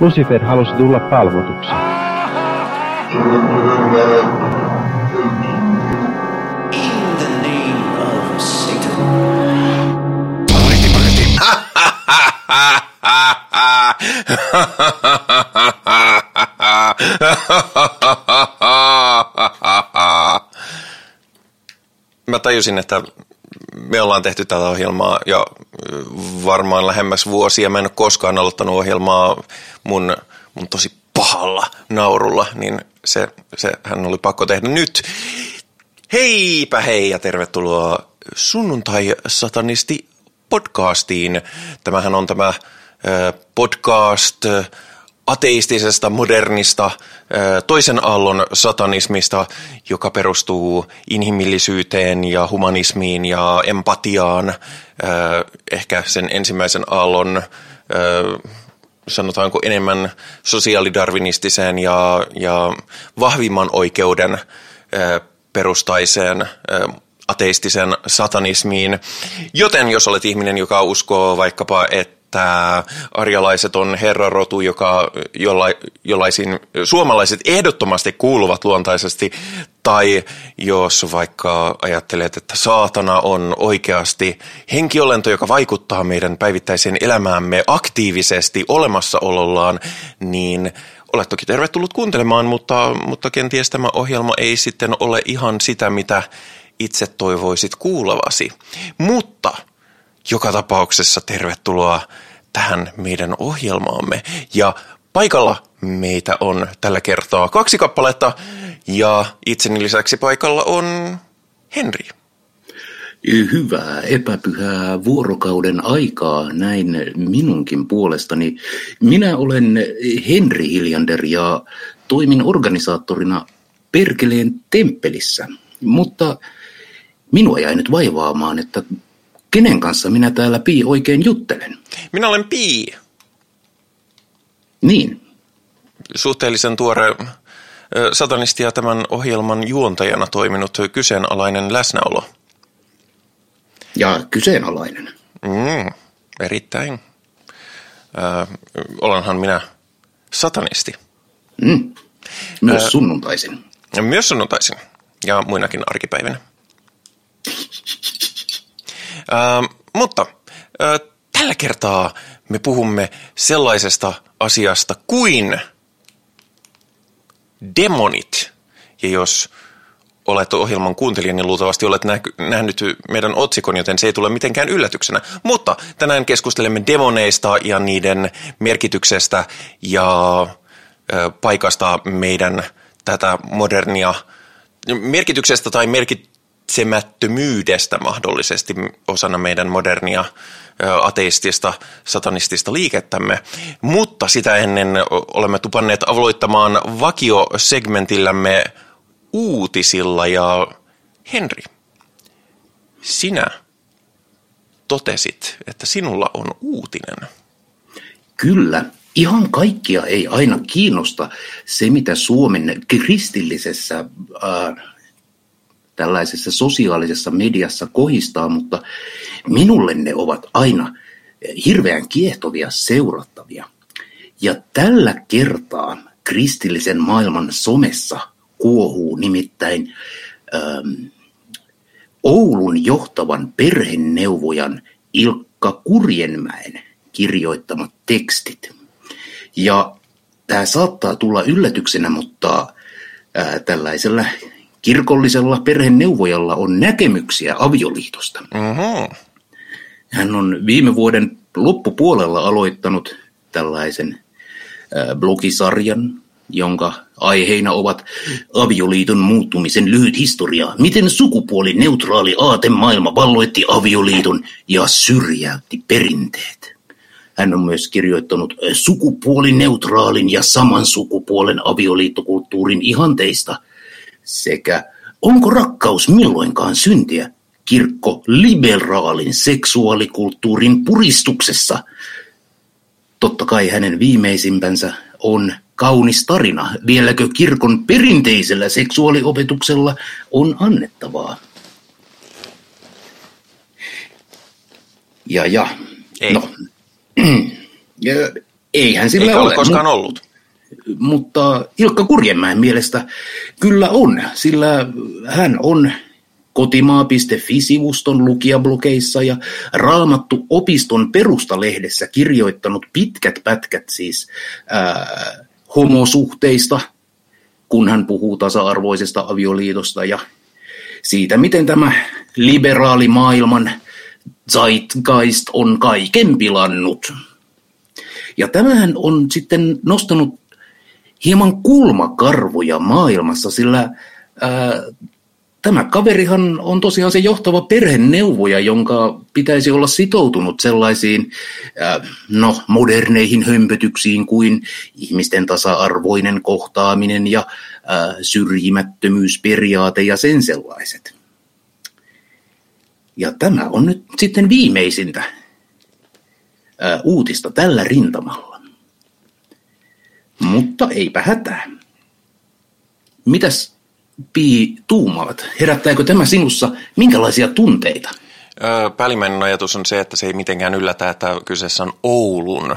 Lucifer halusi tulla palvotuksi. Mä tajusin, että me ollaan tehty tätä ohjelmaa jo varmaan lähemmäs vuosia. Mä en ole koskaan aloittanut ohjelmaa mun, mun tosi pahalla naurulla, niin se, se hän oli pakko tehdä nyt. Heipä hei ja tervetuloa sunnuntai-satanisti podcastiin. Tämähän on tämä podcast ateistisesta, modernista, toisen aallon satanismista, joka perustuu inhimillisyyteen ja humanismiin ja empatiaan. Ehkä sen ensimmäisen aallon sanotaanko enemmän sosiaalidarwinistiseen ja, ja vahvimman oikeuden perustaiseen ö, ateistisen satanismiin. Joten jos olet ihminen, joka uskoo vaikkapa, että arjalaiset on herrarotu, joka jolla, jollaisin suomalaiset ehdottomasti kuuluvat luontaisesti, tai jos vaikka ajattelet, että saatana on oikeasti henkiolento, joka vaikuttaa meidän päivittäiseen elämäämme aktiivisesti olemassaolollaan, niin olet toki tervetullut kuuntelemaan, mutta, mutta kenties tämä ohjelma ei sitten ole ihan sitä, mitä itse toivoisit kuulevasi. Mutta joka tapauksessa tervetuloa tähän meidän ohjelmaamme. Ja paikalla meitä on tällä kertaa kaksi kappaletta ja itseni lisäksi paikalla on Henri. Hyvää epäpyhää vuorokauden aikaa näin minunkin puolestani. Minä olen Henri Hiljander ja toimin organisaattorina Perkeleen temppelissä. Mutta minua jäi nyt vaivaamaan, että kenen kanssa minä täällä Pii oikein juttelen. Minä olen Pii, Niin, suhteellisen tuore ö, satanisti ja tämän ohjelman juontajana toiminut kyseenalainen läsnäolo. ja kyseenalainen. Mm, erittäin. Ö, olenhan minä satanisti. Mm. Myös sunnuntaisin. Ja Myös sunnuntaisin ja muinakin arkipäivinä. Ää, mutta ää, tällä kertaa me puhumme sellaisesta asiasta kuin demonit. Ja jos olet ohjelman kuuntelija, niin luultavasti olet nä- nähnyt meidän otsikon, joten se ei tule mitenkään yllätyksenä. Mutta tänään keskustelemme demoneista ja niiden merkityksestä ja paikasta meidän tätä modernia merkityksestä tai merkitsemättömyydestä mahdollisesti osana meidän modernia ateistista, satanistista liikettämme. Mutta sitä ennen olemme tupanneet avoittamaan vakiosegmentillämme uutisilla ja Henri, sinä totesit, että sinulla on uutinen. Kyllä, ihan kaikkia ei aina kiinnosta se, mitä Suomen kristillisessä äh, tällaisessa sosiaalisessa mediassa kohistaa, mutta minulle ne ovat aina hirveän kiehtovia seurattavia. Ja tällä kertaa kristillisen maailman somessa kuohuu nimittäin ähm, Oulun johtavan perheneuvojan Ilkka Kurjenmäen kirjoittamat tekstit. Ja tämä saattaa tulla yllätyksenä, mutta ää, tällaisella kirkollisella perheneuvojalla on näkemyksiä avioliitosta. Mm-hmm. Hän on viime vuoden loppupuolella aloittanut tällaisen blogisarjan, jonka aiheina ovat avioliiton muuttumisen lyhyt historia, miten sukupuolineutraali aatemaailma valloitti avioliiton ja syrjäytti perinteet. Hän on myös kirjoittanut sukupuolineutraalin ja saman sukupuolen avioliittokulttuurin ihanteista sekä onko rakkaus milloinkaan syntiä kirkko liberaalin seksuaalikulttuurin puristuksessa. Totta kai hänen viimeisimpänsä on kaunis tarina, vieläkö kirkon perinteisellä seksuaaliopetuksella on annettavaa. Ja ja, Ei. no, Eihän sillä Eikä ole koskaan ollut. Mutta Ilkka Kurjenmäen mielestä kyllä on, sillä hän on kotimaa.fi-sivuston lukijablogeissa ja Raamattu opiston perustalehdessä kirjoittanut pitkät pätkät siis ää, homosuhteista, kun hän puhuu tasa-arvoisesta avioliitosta ja siitä, miten tämä liberaali maailman zeitgeist on kaiken pilannut. Ja tämähän on sitten nostanut hieman kulmakarvoja maailmassa, sillä ää, tämä kaverihan on tosiaan se johtava perheneuvoja, jonka pitäisi olla sitoutunut sellaisiin ää, no, moderneihin hömpötyksiin kuin ihmisten tasa-arvoinen kohtaaminen ja ää, syrjimättömyysperiaate ja sen sellaiset. Ja tämä on nyt sitten viimeisintä ää, uutista tällä rintamalla. Mutta eipä hätää. Mitäs Pi tuumaat? Herättääkö tämä sinussa minkälaisia tunteita? Ö, Päällimmäinen ajatus on se, että se ei mitenkään yllätä, että kyseessä on Oulun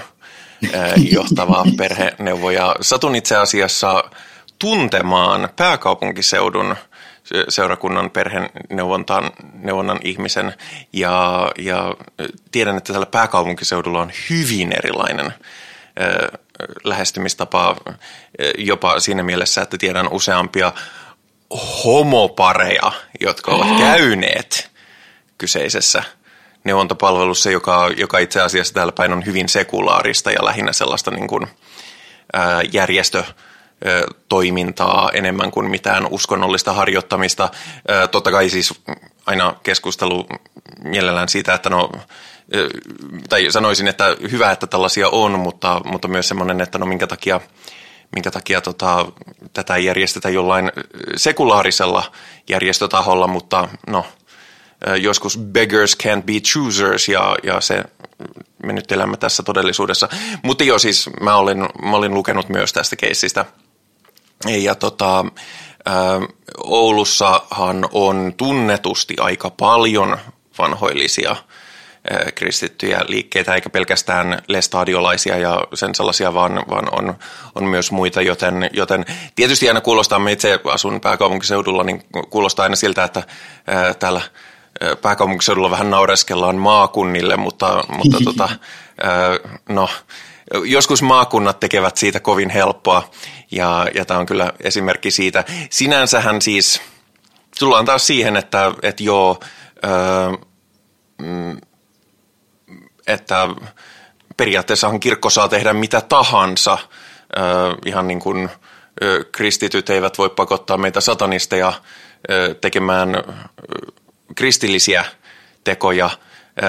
johtava perheneuvo. Ja satun itse asiassa tuntemaan pääkaupunkiseudun seurakunnan perheneuvonnan neuvonnan ihmisen ja, ja tiedän, että tällä pääkaupunkiseudulla on hyvin erilainen ö, lähestymistapa ö, jopa siinä mielessä, että tiedän useampia homopareja, jotka ovat käyneet kyseisessä neuvontapalvelussa, joka, joka itse asiassa täällä päin on hyvin sekulaarista ja lähinnä sellaista niin kuin, ää, järjestö toimintaa enemmän kuin mitään uskonnollista harjoittamista. Totta kai siis aina keskustelu mielellään siitä, että no, tai sanoisin, että hyvä, että tällaisia on, mutta, mutta myös semmoinen, että no minkä takia, minkä takia tota, tätä järjestetä jollain sekulaarisella järjestötaholla, mutta no, joskus beggars can't be choosers ja, ja se me nyt elämme tässä todellisuudessa. Mutta joo, siis mä olin, mä olin lukenut myös tästä keissistä. Ja tota, Oulussahan on tunnetusti aika paljon vanhoillisia kristittyjä liikkeitä, eikä pelkästään lestadiolaisia ja sen sellaisia, vaan, vaan on, on myös muita, joten, joten tietysti aina kuulostaa, me itse asun pääkaupunkiseudulla, niin kuulostaa aina siltä, että ä, täällä pääkaupunkiseudulla vähän naureskellaan maakunnille, mutta, mutta tota, ä, no, joskus maakunnat tekevät siitä kovin helppoa ja, ja tämä on kyllä esimerkki siitä. Sinänsähän siis tullaan taas siihen, että, että joo, mm, että periaatteessahan kirkko saa tehdä mitä tahansa, ihan niin kuin kristityt eivät voi pakottaa meitä satanisteja tekemään kristillisiä tekoja,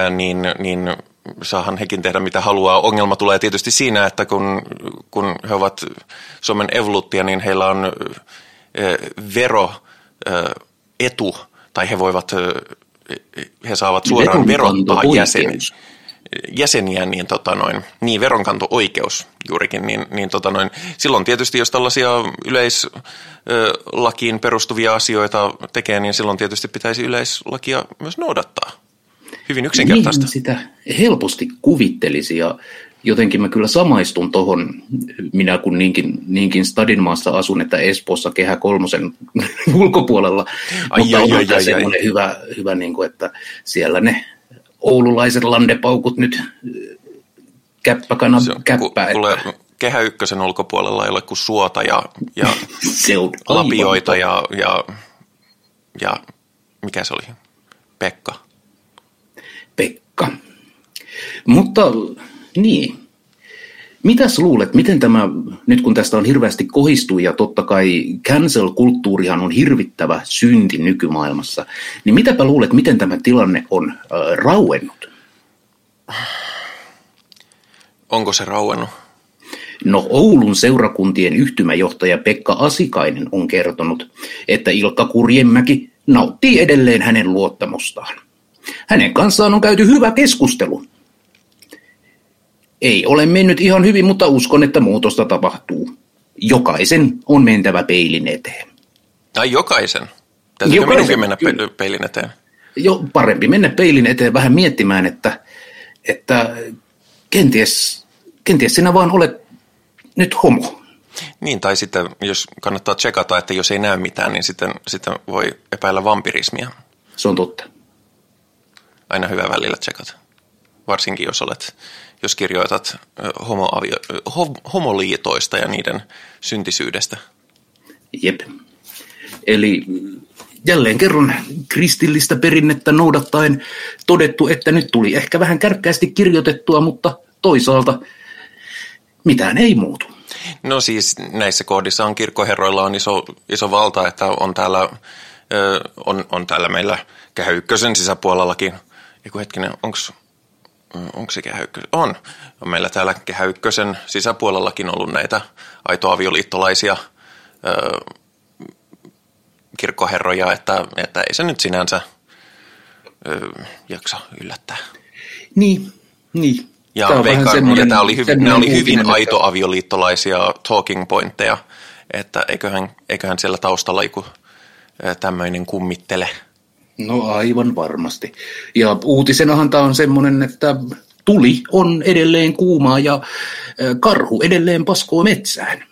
niin, niin saahan hekin tehdä mitä haluaa. Ongelma tulee tietysti siinä, että kun, kun he ovat Suomen evoluuttia, niin heillä on veroetu, tai he voivat, he saavat suoraan verottaa jäseniä jäseniä, niin, tota noin, niin veronkanto-oikeus juurikin, niin, niin tota noin, silloin tietysti jos tällaisia yleislakiin perustuvia asioita tekee, niin silloin tietysti pitäisi yleislakia myös noudattaa. Hyvin yksinkertaista. Niin sitä helposti kuvittelisi ja jotenkin mä kyllä samaistun tohon, minä kun niinkin, niinkin Stadinmaassa asun, että Espoossa kehä kolmosen ulkopuolella, Ai, mutta ai, onhan ai, ai, semmoinen ai. hyvä, hyvä niin kuin, että siellä ne oululaiset landepaukut nyt käppäkana Se on- käppää. ku- kuule, kehä ykkösen ulkopuolella ei ole kuin suota ja, ja se on aivan lapioita ja, ja, ja mikä se oli? Pekka. Pekka. Mutta niin, mitäs luulet, miten tämä, nyt kun tästä on hirveästi kohistu ja totta kai cancel-kulttuurihan on hirvittävä synti nykymaailmassa, niin mitäpä luulet, miten tämä tilanne on äh, rauennut? Onko se rauennut? No Oulun seurakuntien yhtymäjohtaja Pekka Asikainen on kertonut, että Ilkka Kurjemäki nauttii edelleen hänen luottamustaan. Hänen kanssaan on käyty hyvä keskustelu. Ei ole mennyt ihan hyvin, mutta uskon, että muutosta tapahtuu. Jokaisen on mentävä peilin eteen. Tai jokaisen. Täytyykö Jokaisen, minunkin mennä kyllä. pe- peilin eteen? Jo parempi mennä peilin eteen vähän miettimään, että, että kenties kenties sinä vaan olet nyt homo. Niin, tai sitten jos kannattaa tsekata, että jos ei näy mitään, niin sitten, sitten voi epäillä vampirismia. Se on totta. Aina hyvä välillä tsekata. Varsinkin jos olet, jos kirjoitat homoavio, homoliitoista ja niiden syntisyydestä. Jep. Eli jälleen kerran kristillistä perinnettä noudattaen todettu, että nyt tuli ehkä vähän kärkkäästi kirjoitettua, mutta toisaalta mitään ei muutu. No siis näissä kohdissa on kirkkoherroilla on iso, iso valta, että on täällä, on, on täällä meillä Kehä Ykkösen sisäpuolellakin. Eiku hetkinen, onko onko se Kehä Ykkösen? On. On meillä täällä Kehä Ykkösen sisäpuolellakin ollut näitä aitoavioliittolaisia kirkkoherroja, että, että ei se nyt sinänsä ö, jaksa yllättää. Niin, niin. Ja, tämä veikkaan, ja tämä oli, hyv, ne oli hyvin aitoavioliittolaisia talking pointteja, että eiköhän, eiköhän siellä taustalla joku tämmöinen kummittele. No aivan varmasti. Ja uutisenahan tämä on semmoinen, että tuli on edelleen kuumaa ja karhu edelleen paskoo metsään.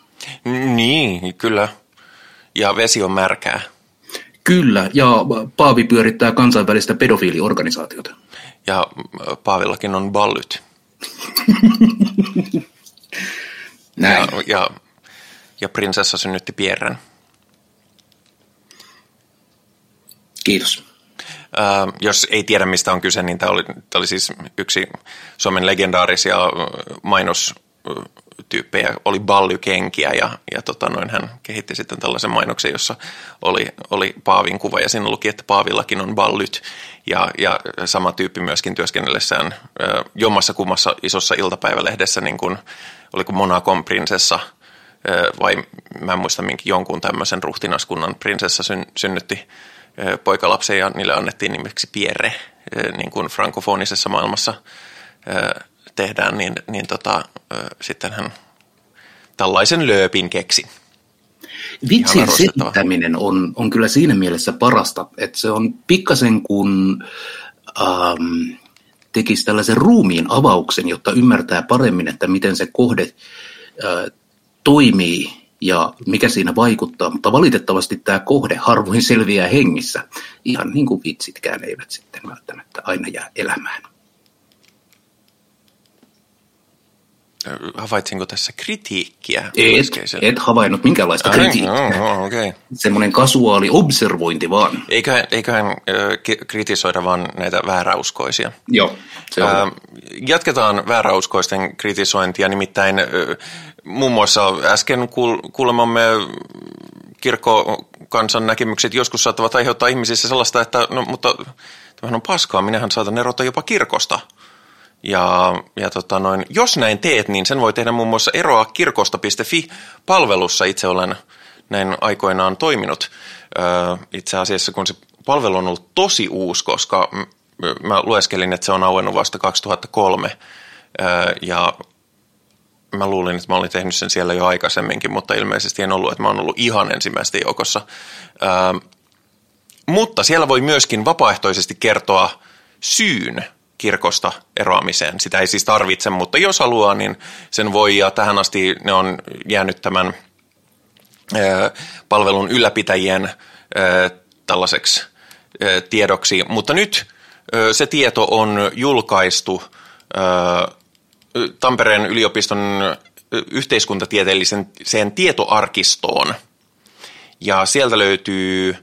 Niin, kyllä ja vesi on märkää. Kyllä, ja Paavi pyörittää kansainvälistä pedofiiliorganisaatiota. Ja Paavillakin on ballyt. Näin. Ja, ja, ja prinsessa synnytti Pierren. Kiitos. Äh, jos ei tiedä, mistä on kyse, niin tämä oli, tämä oli siis yksi Suomen legendaarisia mainos tyyppejä, oli ballykenkiä ja, ja tota noin, hän kehitti sitten tällaisen mainoksen, jossa oli, oli Paavin kuva. Ja siinä luki, että Paavillakin on ballyt. Ja, ja sama tyyppi myöskin työskennellessään jommassa kummassa isossa iltapäivälehdessä, niin kuin, oliko Monacon prinsessa vai mä en muista minkin jonkun tämmöisen ruhtinaskunnan prinsessa syn, synnytti poikalapsen ja niille annettiin nimeksi Pierre, niin kuin frankofonisessa maailmassa tehdään, niin, niin tota, sitten hän tällaisen lööpin keksi. Vitsin selittäminen on, on kyllä siinä mielessä parasta, että se on pikkasen kuin ähm, tekisi tällaisen ruumiin avauksen, jotta ymmärtää paremmin, että miten se kohde äh, toimii ja mikä siinä vaikuttaa, mutta valitettavasti tämä kohde harvoin selviää hengissä, ihan niin kuin vitsitkään eivät sitten välttämättä aina jää elämään. havaitsinko tässä kritiikkiä? Et, et havainnut minkäänlaista Ai, kritiikkiä. No, no, okay. Semmoinen kasuaali observointi vaan. Eiköhän, eiköhän äh, kritisoida vaan näitä vääräuskoisia. Joo, se on. Äh, jatketaan vääräuskoisten kritisointia, nimittäin äh, muun muassa äsken kuul- kuulemamme kirkkokansan näkemykset joskus saattavat aiheuttaa ihmisissä sellaista, että no, mutta tämähän on paskaa, minähän saatan erota jopa kirkosta – ja, ja tota noin, jos näin teet, niin sen voi tehdä muun muassa eroa kirkosta.fi-palvelussa. Itse olen näin aikoinaan toiminut. itse asiassa kun se palvelu on ollut tosi uusi, koska mä lueskelin, että se on auennut vasta 2003. ja mä luulin, että mä olin tehnyt sen siellä jo aikaisemminkin, mutta ilmeisesti en ollut, että mä oon ollut ihan ensimmäisten joukossa. mutta siellä voi myöskin vapaaehtoisesti kertoa syyn kirkosta eroamiseen. Sitä ei siis tarvitse, mutta jos haluaa, niin sen voi. Ja tähän asti ne on jäänyt tämän palvelun ylläpitäjien tällaiseksi tiedoksi. Mutta nyt se tieto on julkaistu Tampereen yliopiston yhteiskuntatieteellisen sen tietoarkistoon. Ja sieltä löytyy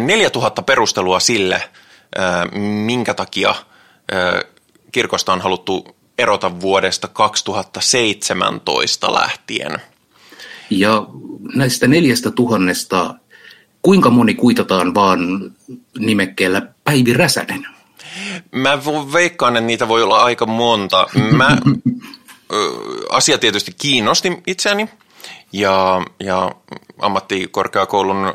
4000 perustelua sille, minkä takia – kirkosta on haluttu erota vuodesta 2017 lähtien. Ja näistä neljästä tuhannesta, kuinka moni kuitataan vaan nimekkeellä Päivi Räsänen? Mä veikkaan, että niitä voi olla aika monta. Mä, asia tietysti kiinnosti itseäni ja, ja ammattikorkeakoulun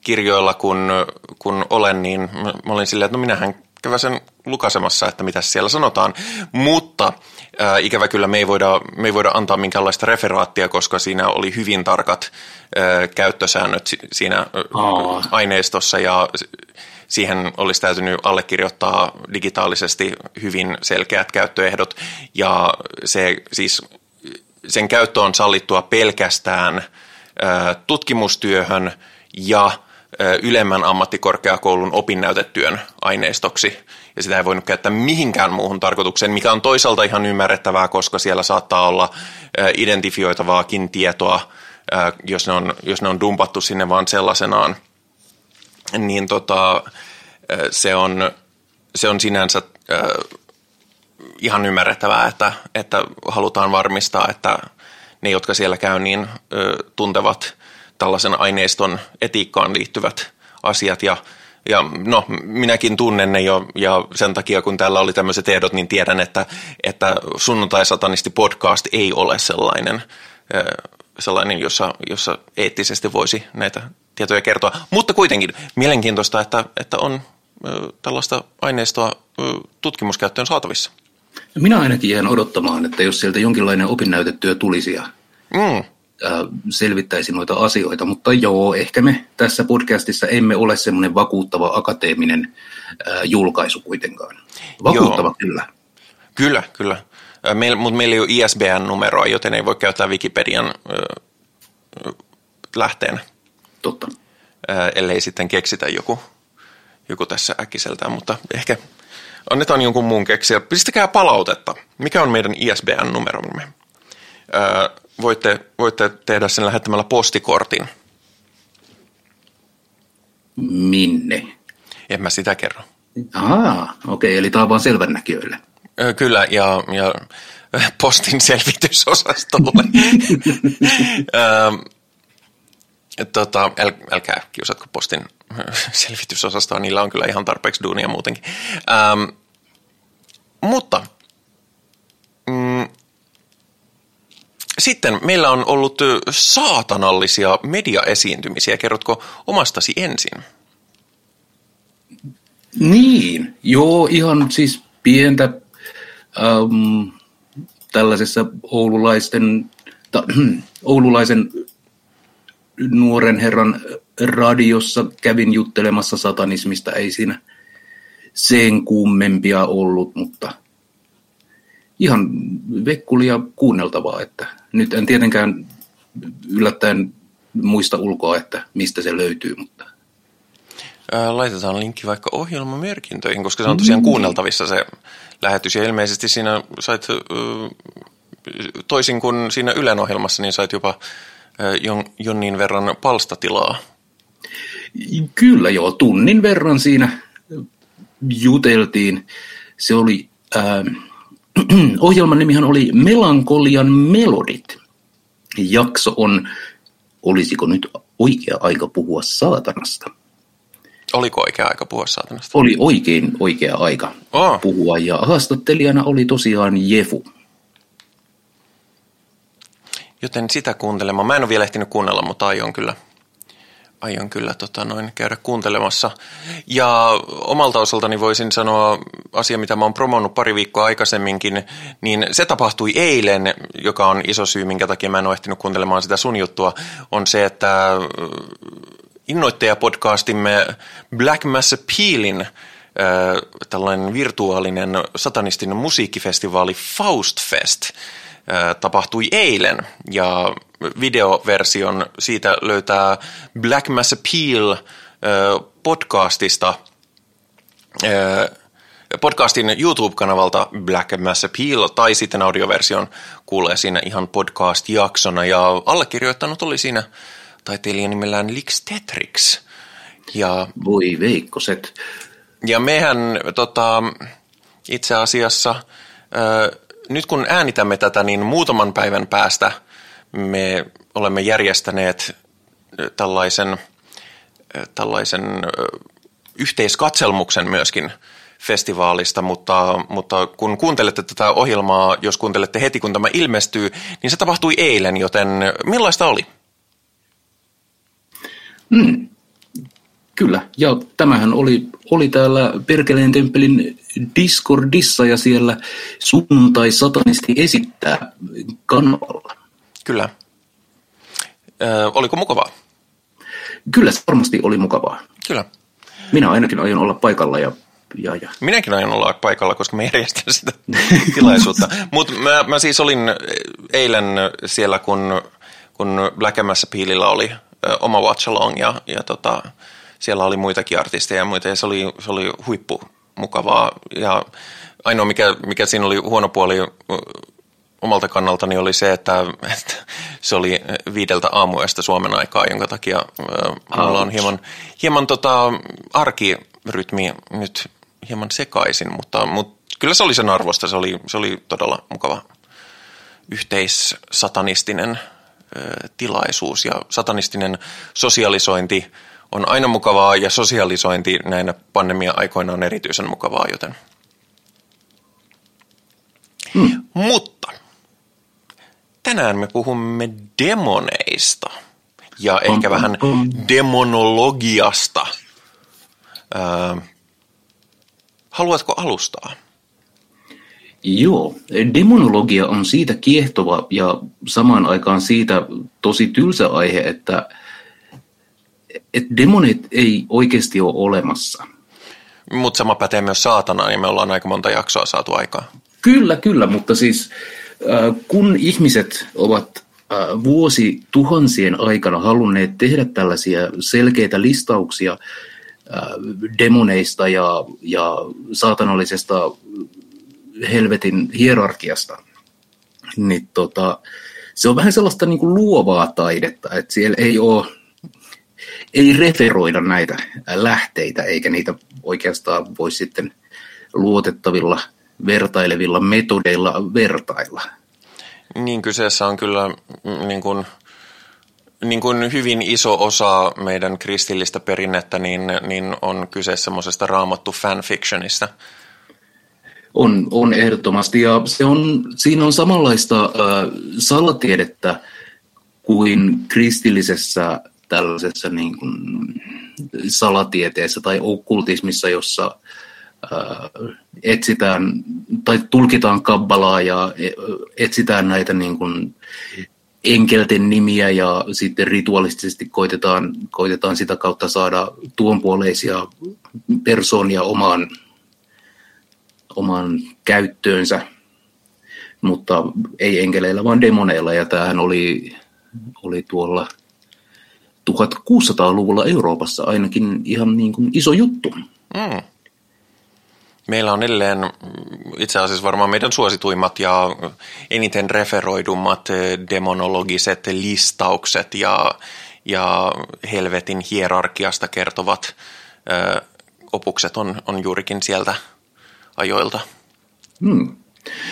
kirjoilla kun, kun olen, niin mä olin silleen, että no minähän kävä sen lukasemassa, että mitä siellä sanotaan. Mutta ää, ikävä kyllä me ei, voida, me ei voida antaa minkäänlaista referaattia, koska siinä oli hyvin tarkat ää, käyttösäännöt siinä ää, aineistossa ja siihen olisi täytynyt allekirjoittaa digitaalisesti hyvin selkeät käyttöehdot ja se siis sen käyttö on sallittua pelkästään tutkimustyöhön ja ylemmän ammattikorkeakoulun opinnäytetyön aineistoksi. Ja sitä ei voinut käyttää mihinkään muuhun tarkoitukseen, mikä on toisaalta ihan ymmärrettävää, koska siellä saattaa olla identifioitavaakin tietoa, jos ne on, jos ne on dumpattu sinne vaan sellaisenaan. Niin tota, se, on, se on sinänsä ihan ymmärrettävää, että, että halutaan varmistaa, että ne, jotka siellä käy, niin tuntevat tällaisen aineiston etiikkaan liittyvät asiat. Ja ja no, minäkin tunnen ne jo, ja sen takia kun täällä oli tämmöiset ehdot, niin tiedän, että, että sunnuntai-satanisti podcast ei ole sellainen, sellainen jossa, jossa eettisesti voisi näitä tietoja kertoa. Mutta kuitenkin mielenkiintoista, että, että on tällaista aineistoa tutkimuskäyttöön saatavissa. Minä ainakin jään odottamaan, että jos sieltä jonkinlainen opinnäytetyö tulisi ja mm. selvittäisi noita asioita, mutta joo, ehkä me tässä podcastissa emme ole semmoinen vakuuttava akateeminen julkaisu kuitenkaan. Vakuuttava joo. kyllä. Kyllä, kyllä. Meil, mutta meillä ei ole ISBN-numeroa, joten ei voi käyttää Wikipedian äh, lähteenä. Totta. Äh, ellei sitten keksitä joku, joku tässä äkkiseltään, mutta ehkä annetaan jonkun muun keksiä. Pistäkää palautetta. Mikä on meidän ISBN-numeromme? Voitte, voitte tehdä sen lähettämällä postikortin. Minne? En mä sitä kerro. Ah, okei, okay, eli tämä on vaan selvännäkijöille. Kyllä, ja, ja postin selvitysosastolle. tota, äl, älkää kiusatko postin selvitysosastoa, niillä on kyllä ihan tarpeeksi duunia muutenkin. Ähm, mutta mm, sitten meillä on ollut saatanallisia mediaesiintymisiä. Kerrotko omastasi ensin? Niin, joo, ihan siis pientä ähm, tällaisessa oululaisten, ta, oululaisen nuoren herran radiossa kävin juttelemassa satanismista, ei siinä sen kummempia ollut, mutta ihan vekkulia kuunneltavaa, että nyt en tietenkään yllättäen muista ulkoa, että mistä se löytyy, mutta laitetaan linkki vaikka ohjelmamerkintöihin, koska se on tosiaan mm. kuunneltavissa se lähetys. Ja ilmeisesti siinä sait, toisin kuin siinä Ylen ohjelmassa, niin sait jopa jonnin verran palstatilaa. Kyllä joo, tunnin verran siinä juteltiin. Se oli, äh, ohjelman nimihän oli Melankolian melodit. Jakso on, olisiko nyt oikea aika puhua saatanasta? Oliko oikea aika puhua saatanasta? Oli oikein oikea aika oh. puhua ja haastattelijana oli tosiaan Jefu. Joten sitä kuuntelemaan. Mä en ole vielä ehtinyt kuunnella, mutta aion kyllä, aion kyllä tota noin, käydä kuuntelemassa. Ja omalta osaltani voisin sanoa asia, mitä mä oon promonnut pari viikkoa aikaisemminkin, niin se tapahtui eilen, joka on iso syy, minkä takia mä en ole ehtinyt kuuntelemaan sitä sun juttua, on se, että innoittajapodcastimme Black Mass Appealin tällainen virtuaalinen satanistinen musiikkifestivaali Faustfest tapahtui eilen ja videoversion siitä löytää Black Mass Appeal podcastista podcastin YouTube-kanavalta Black Mass Appeal tai sitten audioversion kuulee siinä ihan podcast-jaksona ja allekirjoittanut oli siinä taiteilijan nimellään Lix Tetrix. Ja, Voi veikkoset. Ja mehän tota, itse asiassa, ö, nyt kun äänitämme tätä, niin muutaman päivän päästä me olemme järjestäneet tällaisen, tällaisen yhteiskatselmuksen myöskin festivaalista, mutta, mutta kun kuuntelette tätä ohjelmaa, jos kuuntelette heti kun tämä ilmestyy, niin se tapahtui eilen, joten millaista oli? Mm. Kyllä, ja tämähän oli, oli täällä Perkeleen temppelin Discordissa ja siellä sunnuntai satanisti esittää kanavalla. Kyllä. Ö, oliko mukavaa? Kyllä se varmasti oli mukavaa. Kyllä. Minä ainakin aion olla paikalla ja, ja, ja. Minäkin aion olla paikalla, koska mä järjestän sitä tilaisuutta. Mutta mä, mä siis olin eilen siellä, kun, kun Black Piilillä oli ö, oma watch along ja, ja tota, siellä oli muitakin artisteja ja muita ja se oli, se oli huippu mukavaa. Ja ainoa mikä, mikä siinä oli huono puoli omalta kannaltani oli se, että, että se oli viideltä aamuesta Suomen aikaa, jonka takia mulla on hieman, hieman tota, arkirytmi nyt hieman sekaisin, mutta, mutta kyllä se oli sen arvosta, se oli, se oli todella mukava yhteissatanistinen äh, tilaisuus ja satanistinen sosialisointi on aina mukavaa ja sosialisointi näinä pandemia-aikoina on erityisen mukavaa, joten... Hmm. Mutta tänään me puhumme demoneista ja ehkä vähän demonologiasta. Öö, haluatko alustaa? Joo, demonologia on siitä kiehtova ja samaan aikaan siitä tosi tylsä aihe, että, että demonit ei oikeasti ole olemassa. Mutta sama pätee myös saatanaan, niin me ollaan aika monta jaksoa saatu aikaa. Kyllä, kyllä, mutta siis kun ihmiset ovat vuosi tuhansien aikana halunneet tehdä tällaisia selkeitä listauksia demoneista ja, ja saatanallisesta helvetin hierarkiasta, niin tota, se on vähän sellaista niin kuin luovaa taidetta, että siellä ei ole ei referoida näitä lähteitä, eikä niitä oikeastaan voi sitten luotettavilla – vertailevilla metodeilla vertailla. Niin, kyseessä on kyllä mm, niin kuin, niin kuin hyvin iso osa meidän kristillistä perinnettä, niin, niin on kyse semmoisesta raamattu fanfictionista. On, on ehdottomasti, ja se on, siinä on samanlaista äh, salatiedettä kuin kristillisessä tällaisessa niin kuin salatieteessä tai okkultismissa, jossa etsitään tai tulkitaan kabbalaa ja etsitään näitä niin kuin enkelten nimiä ja sitten rituaalisesti koitetaan, koitetaan sitä kautta saada tuonpuoleisia persoonia omaan, omaan käyttöönsä, mutta ei enkeleillä, vaan demoneilla. Ja tämähän oli, oli tuolla 1600-luvulla Euroopassa ainakin ihan niin kuin iso juttu. Mm. Meillä on edelleen mm, itse asiassa varmaan meidän suosituimmat ja eniten referoidummat eh, demonologiset listaukset ja, ja helvetin hierarkiasta kertovat ö, eh, opukset on, on juurikin sieltä ajoilta. Hmm.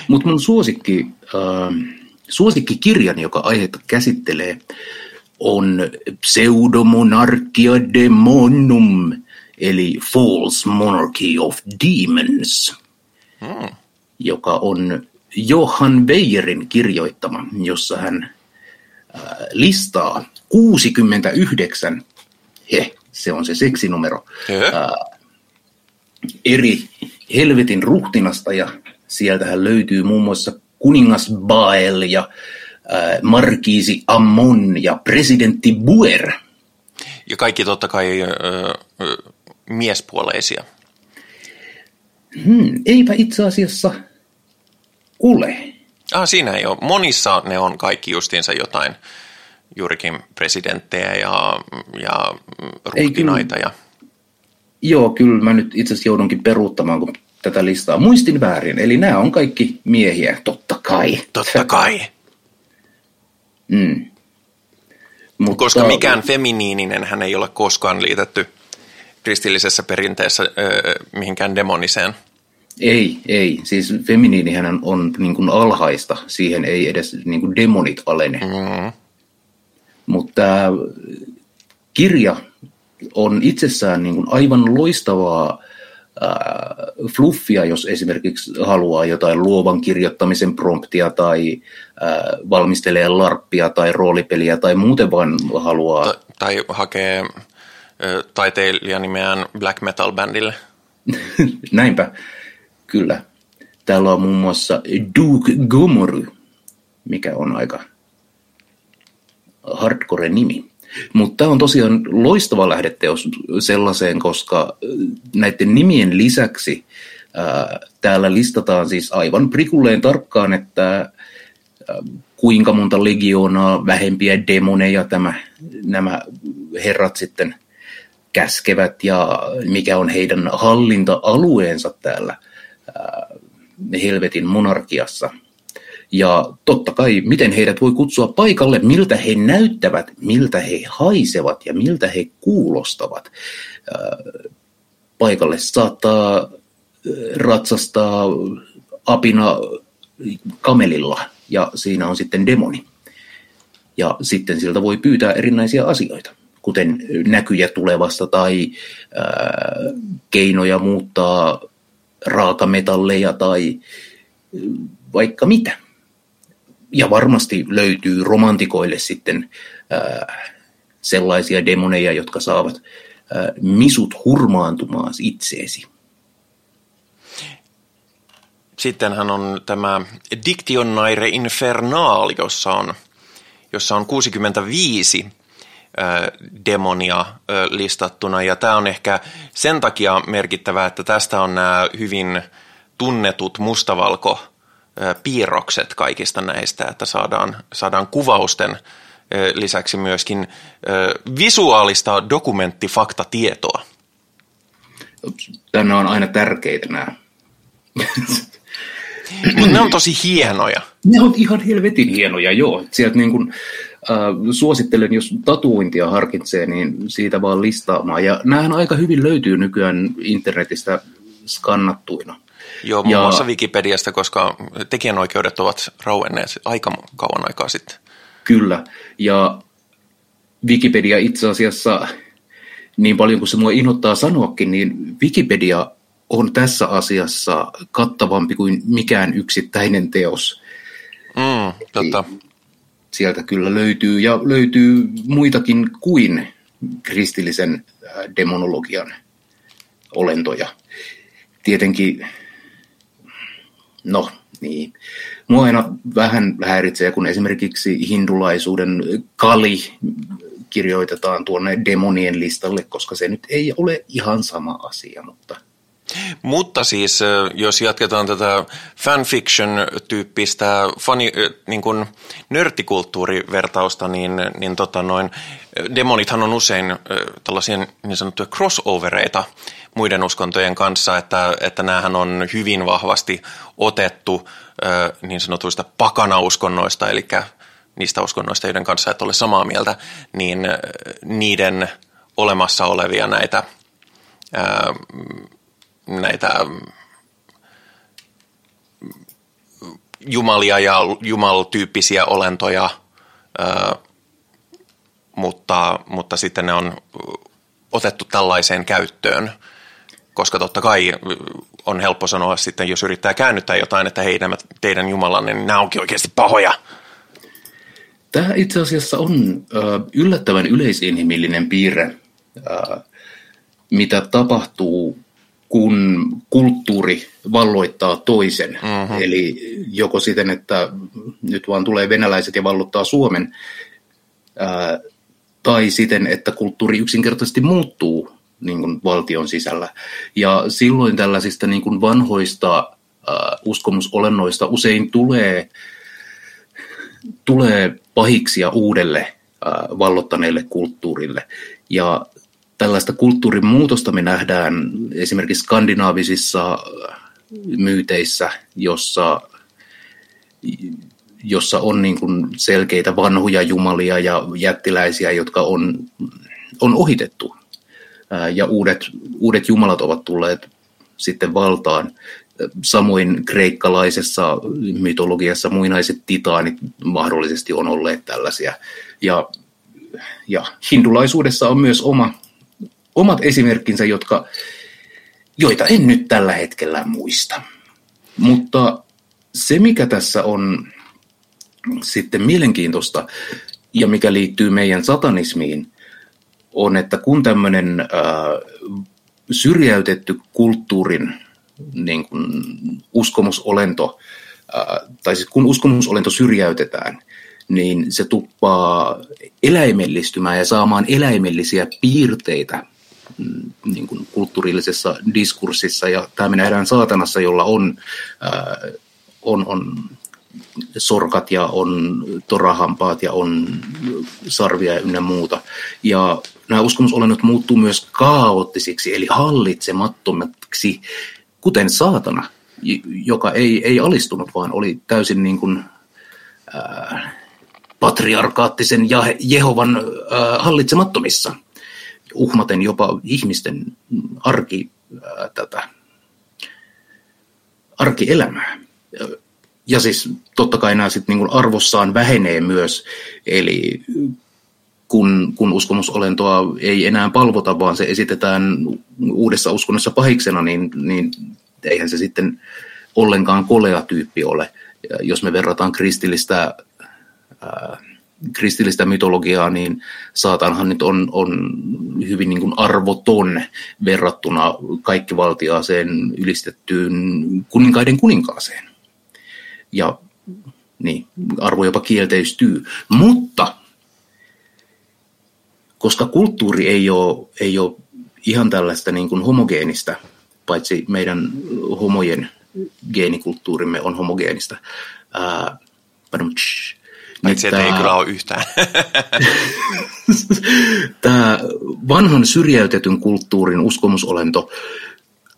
Mutta mun suosikki, äh, suosikkikirjani, joka aihetta käsittelee, on Pseudomonarchia Demonum – eli False Monarchy of Demons, hmm. joka on Johan Weyerin kirjoittama, jossa hän äh, listaa 69, he, se on se seksinumero, äh, eri helvetin ruhtinasta ja sieltähän löytyy muun muassa kuningas Bael ja markiisi Ammon ja presidentti Buer. Ja kaikki totta kai äh, miespuoleisia? Hmm, eipä itse asiassa ole. Ah, siinä ei ole. Monissa ne on kaikki justiinsa jotain juurikin presidenttejä ja, ja ruhtinaita. Ja... Joo, kyllä mä nyt itse asiassa joudunkin peruuttamaan, kun tätä listaa muistin väärin. Eli nämä on kaikki miehiä, totta kai. Totta kai. Mm. Mutta... Koska mikään feminiininen hän ei ole koskaan liitetty kristillisessä perinteessä öö, mihinkään demoniseen? Ei, ei. Siis feminiinihän on niin kuin alhaista. Siihen ei edes niin kuin demonit alene. Mm. Mutta kirja on itsessään niin kuin aivan loistavaa äh, fluffia, jos esimerkiksi haluaa jotain luovan kirjoittamisen promptia tai äh, valmistelee larppia tai roolipeliä tai muuten vaan haluaa. Ta- tai hakee taiteilija nimeään black metal bandille. Näinpä, kyllä. Täällä on muun muassa Duke Gomory, mikä on aika hardcore nimi. Mutta tämä on tosiaan loistava lähdeteos sellaiseen, koska näiden nimien lisäksi ää, täällä listataan siis aivan prikulleen tarkkaan, että ää, kuinka monta legioonaa vähempiä demoneja tämä, nämä herrat sitten käskevät ja mikä on heidän hallinta-alueensa täällä ää, helvetin monarkiassa – ja totta kai, miten heidät voi kutsua paikalle, miltä he näyttävät, miltä he haisevat ja miltä he kuulostavat. Paikalle saattaa ratsastaa apina kamelilla ja siinä on sitten demoni. Ja sitten siltä voi pyytää erinäisiä asioita, kuten näkyjä tulevasta tai keinoja muuttaa raakametalleja tai vaikka mitä ja varmasti löytyy romantikoille sitten ää, sellaisia demoneja, jotka saavat ää, misut hurmaantumaan itseesi. Sittenhän on tämä Dictionaire Infernal, jossa on, jossa on 65 demonia listattuna. Ja tämä on ehkä sen takia merkittävää, että tästä on nämä hyvin tunnetut mustavalko piirrokset kaikista näistä, että saadaan, saadaan kuvausten lisäksi myöskin visuaalista dokumenttifaktatietoa. Nämä on aina tärkeitä nämä. Mutta ne on tosi hienoja. Ne on ihan helvetin hienoja, joo. Sieltä niin kun, äh, suosittelen, jos tatuointia harkitsee, niin siitä vaan listaamaan. Ja näähän aika hyvin löytyy nykyään internetistä skannattuina. Joo, muun ja, muassa Wikipediasta, koska tekijänoikeudet ovat rauenneet aika kauan aikaa sitten. Kyllä, ja Wikipedia itse asiassa, niin paljon kuin se mua inhottaa sanoakin, niin Wikipedia on tässä asiassa kattavampi kuin mikään yksittäinen teos. Mm, totta. Sieltä kyllä löytyy, ja löytyy muitakin kuin kristillisen demonologian olentoja. Tietenkin No niin. Mua aina vähän häiritsee, kun esimerkiksi hindulaisuuden kali kirjoitetaan tuonne demonien listalle, koska se nyt ei ole ihan sama asia, mutta... Mutta siis, jos jatketaan tätä fanfiction-tyyppistä fani, niin kuin nörttikulttuurivertausta, niin, niin tota noin, demonithan on usein tällaisia niin sanottuja crossovereita muiden uskontojen kanssa, että, että näähän on hyvin vahvasti otettu niin sanotuista pakana-uskonnoista, eli niistä uskonnoista, joiden kanssa et ole samaa mieltä, niin niiden olemassa olevia näitä, näitä jumalia ja jumaltyyppisiä olentoja, mutta, mutta sitten ne on otettu tällaiseen käyttöön – koska totta kai on helppo sanoa sitten, jos yrittää käännyttää jotain, että hei nämä teidän jumalanne, niin nämä onkin oikeasti pahoja. Tämä itse asiassa on yllättävän yleisinhimillinen piirre, mitä tapahtuu, kun kulttuuri valloittaa toisen. Mm-hmm. Eli joko siten, että nyt vaan tulee venäläiset ja vallottaa Suomen, tai siten, että kulttuuri yksinkertaisesti muuttuu niin kuin valtion sisällä. Ja silloin tällaisista niin kuin vanhoista äh, uskomusolennoista usein tulee, tulee pahiksia uudelle äh, vallottaneelle kulttuurille. Ja tällaista kulttuurin muutosta me nähdään esimerkiksi skandinaavisissa myyteissä, jossa, jossa on niin kuin selkeitä vanhoja jumalia ja jättiläisiä, jotka on, on ohitettu ja uudet, uudet jumalat ovat tulleet sitten valtaan. Samoin kreikkalaisessa mytologiassa muinaiset titaanit mahdollisesti on olleet tällaisia. Ja, ja hindulaisuudessa on myös oma, omat esimerkkinsä, jotka, joita en nyt tällä hetkellä muista. Mutta se, mikä tässä on sitten mielenkiintoista ja mikä liittyy meidän satanismiin, on, että kun tämmöinen äh, syrjäytetty kulttuurin niin kuin uskomusolento, äh, tai siis kun uskomusolento syrjäytetään, niin se tuppaa eläimellistymään ja saamaan eläimellisiä piirteitä niin kuin kulttuurillisessa diskurssissa. Ja tämä me nähdään saatanassa, jolla on, ää, on, on sorkat ja on torahampaat ja on sarvia ja ynnä muuta. Ja nämä uskomusolennot muuttuu myös kaoottisiksi, eli hallitsemattomiksi, kuten saatana, joka ei, ei alistunut, vaan oli täysin niin kuin, ää, patriarkaattisen ja Jehovan ää, hallitsemattomissa, uhmaten jopa ihmisten arki, ää, tätä, arkielämää. Ja siis totta kai nämä sitten niin arvossaan vähenee myös, eli kun, kun uskomusolentoa ei enää palvota, vaan se esitetään uudessa uskonnossa pahiksena, niin, niin eihän se sitten ollenkaan kolea tyyppi ole. Jos me verrataan kristillistä, ää, kristillistä mytologiaa, niin saatanhan nyt on, on hyvin niin kuin arvoton verrattuna kaikkivaltiaaseen ylistettyyn kuninkaiden kuninkaaseen. Ja niin, arvo jopa kielteistyy. Mutta koska kulttuuri ei ole, ei ole ihan tällaista niin kuin homogeenista, paitsi meidän homojen geenikulttuurimme on homogeenista. Ää, Paitsi että ei kyllä ole yhtään. tämä vanhan syrjäytetyn kulttuurin uskomusolento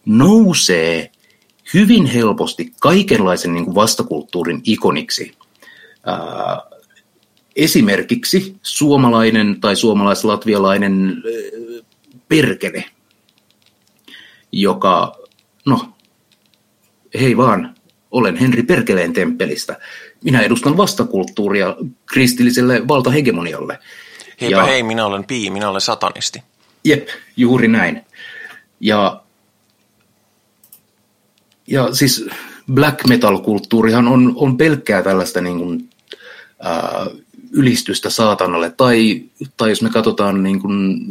nousee hyvin helposti kaikenlaisen niin kuin vastakulttuurin ikoniksi. Ää, esimerkiksi suomalainen tai suomalais-latvialainen perkele, joka, no, hei vaan, olen Henri Perkeleen temppelistä. Minä edustan vastakulttuuria kristilliselle valtahegemonialle. Heipä ja, hei, minä olen Pii, minä olen satanisti. Jep, juuri näin. Ja, ja siis black metal-kulttuurihan on, on pelkkää tällaista niin kuin, ää, ylistystä saatanalle. Tai, tai jos me katsotaan niin kuin 70-,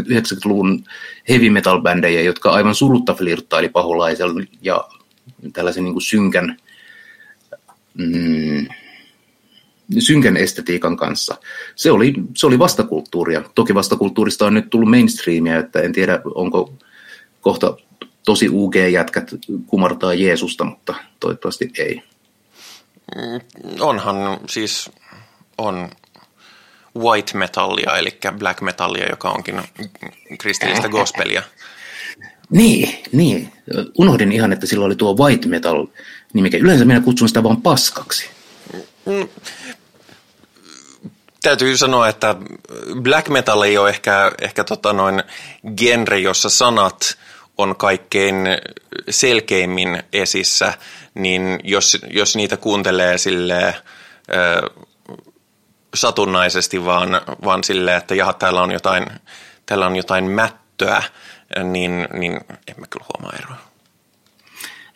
80-, 90-luvun heavy metal-bändejä, jotka aivan surutta flirttaili paholaisella ja tällaisen niin kuin synkän, mm, synkän estetiikan kanssa. Se oli, se oli vastakulttuuria. Toki vastakulttuurista on nyt tullut mainstreamia, että en tiedä onko kohta tosi UG-jätkät kumartaa Jeesusta, mutta toivottavasti ei. Mm, onhan siis on white metallia, eli black metallia, joka onkin kristillistä gospelia. Niin, niin. Unohdin ihan, että sillä oli tuo white metal nimikä. Yleensä minä kutsun sitä vain paskaksi. Mm. Täytyy sanoa, että black metal ei ole ehkä, ehkä tota noin genre, jossa sanat on kaikkein selkeimmin esissä, niin jos, jos niitä kuuntelee sille satunnaisesti, vaan, vaan silleen, että jaha, täällä on jotain, täällä on jotain mättöä, niin, niin en mä kyllä huomaa eroa.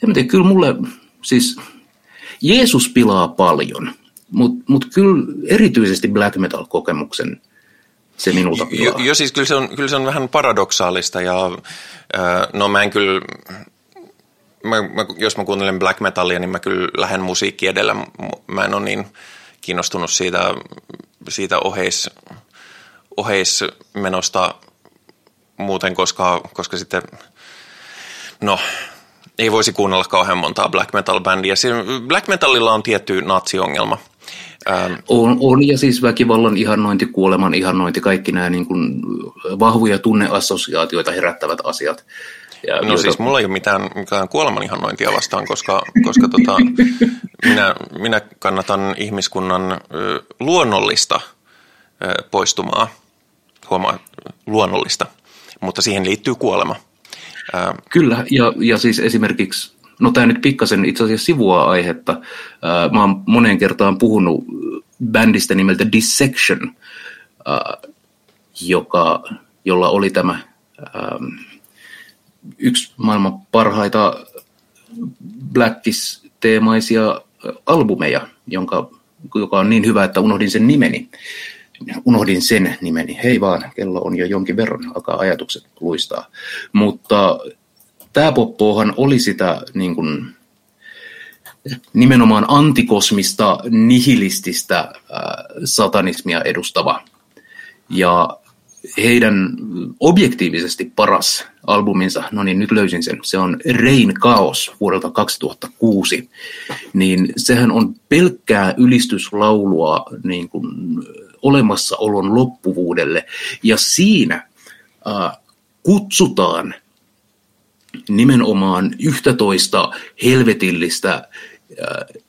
En mä tiedä, kyllä mulle, siis Jeesus pilaa paljon, mutta mut kyllä erityisesti black metal-kokemuksen se minulta pilaa. Jo, jo siis kyllä se, on, kyllä se on vähän paradoksaalista ja äh, no mä en kyllä, mä, mä, jos mä kuuntelen black metallia, niin mä kyllä lähden musiikki edellä. Mä en ole niin kiinnostunut siitä, siitä oheis, oheismenosta muuten, koska, koska sitten, no, ei voisi kuunnella kauhean montaa black metal-bändiä. Black metalilla on tietty natsiongelma. Ähm. On, on, ja siis väkivallan ihannointi, kuoleman ihannointi, kaikki nämä niin kuin vahvoja tunneassosiaatioita herättävät asiat. Ja no joita... siis mulla ei ole mitään, mitään kuoleman ihannointia vastaan, koska, koska tota, minä, minä kannatan ihmiskunnan ö, luonnollista ö, poistumaa, huomaa luonnollista, mutta siihen liittyy kuolema. Ää... Kyllä, ja, ja siis esimerkiksi, no tämä nyt pikkasen itse asiassa sivua aihetta, ää, mä oon moneen kertaan puhunut bändistä nimeltä Dissection, ää, joka, jolla oli tämä... Ää, yksi maailman parhaita Blackis-teemaisia albumeja, jonka, joka on niin hyvä, että unohdin sen nimeni. Unohdin sen nimeni. Hei vaan, kello on jo jonkin verran, alkaa ajatukset luistaa. Mutta tämä poppohan oli sitä niin kuin, nimenomaan antikosmista, nihilististä äh, satanismia edustava. Ja heidän objektiivisesti paras albuminsa, no niin nyt löysin sen, se on Rain Chaos vuodelta 2006, niin sehän on pelkkää ylistyslaulua niin kuin olemassaolon loppuvuudelle, ja siinä äh, kutsutaan nimenomaan yhtä toista helvetillistä, äh,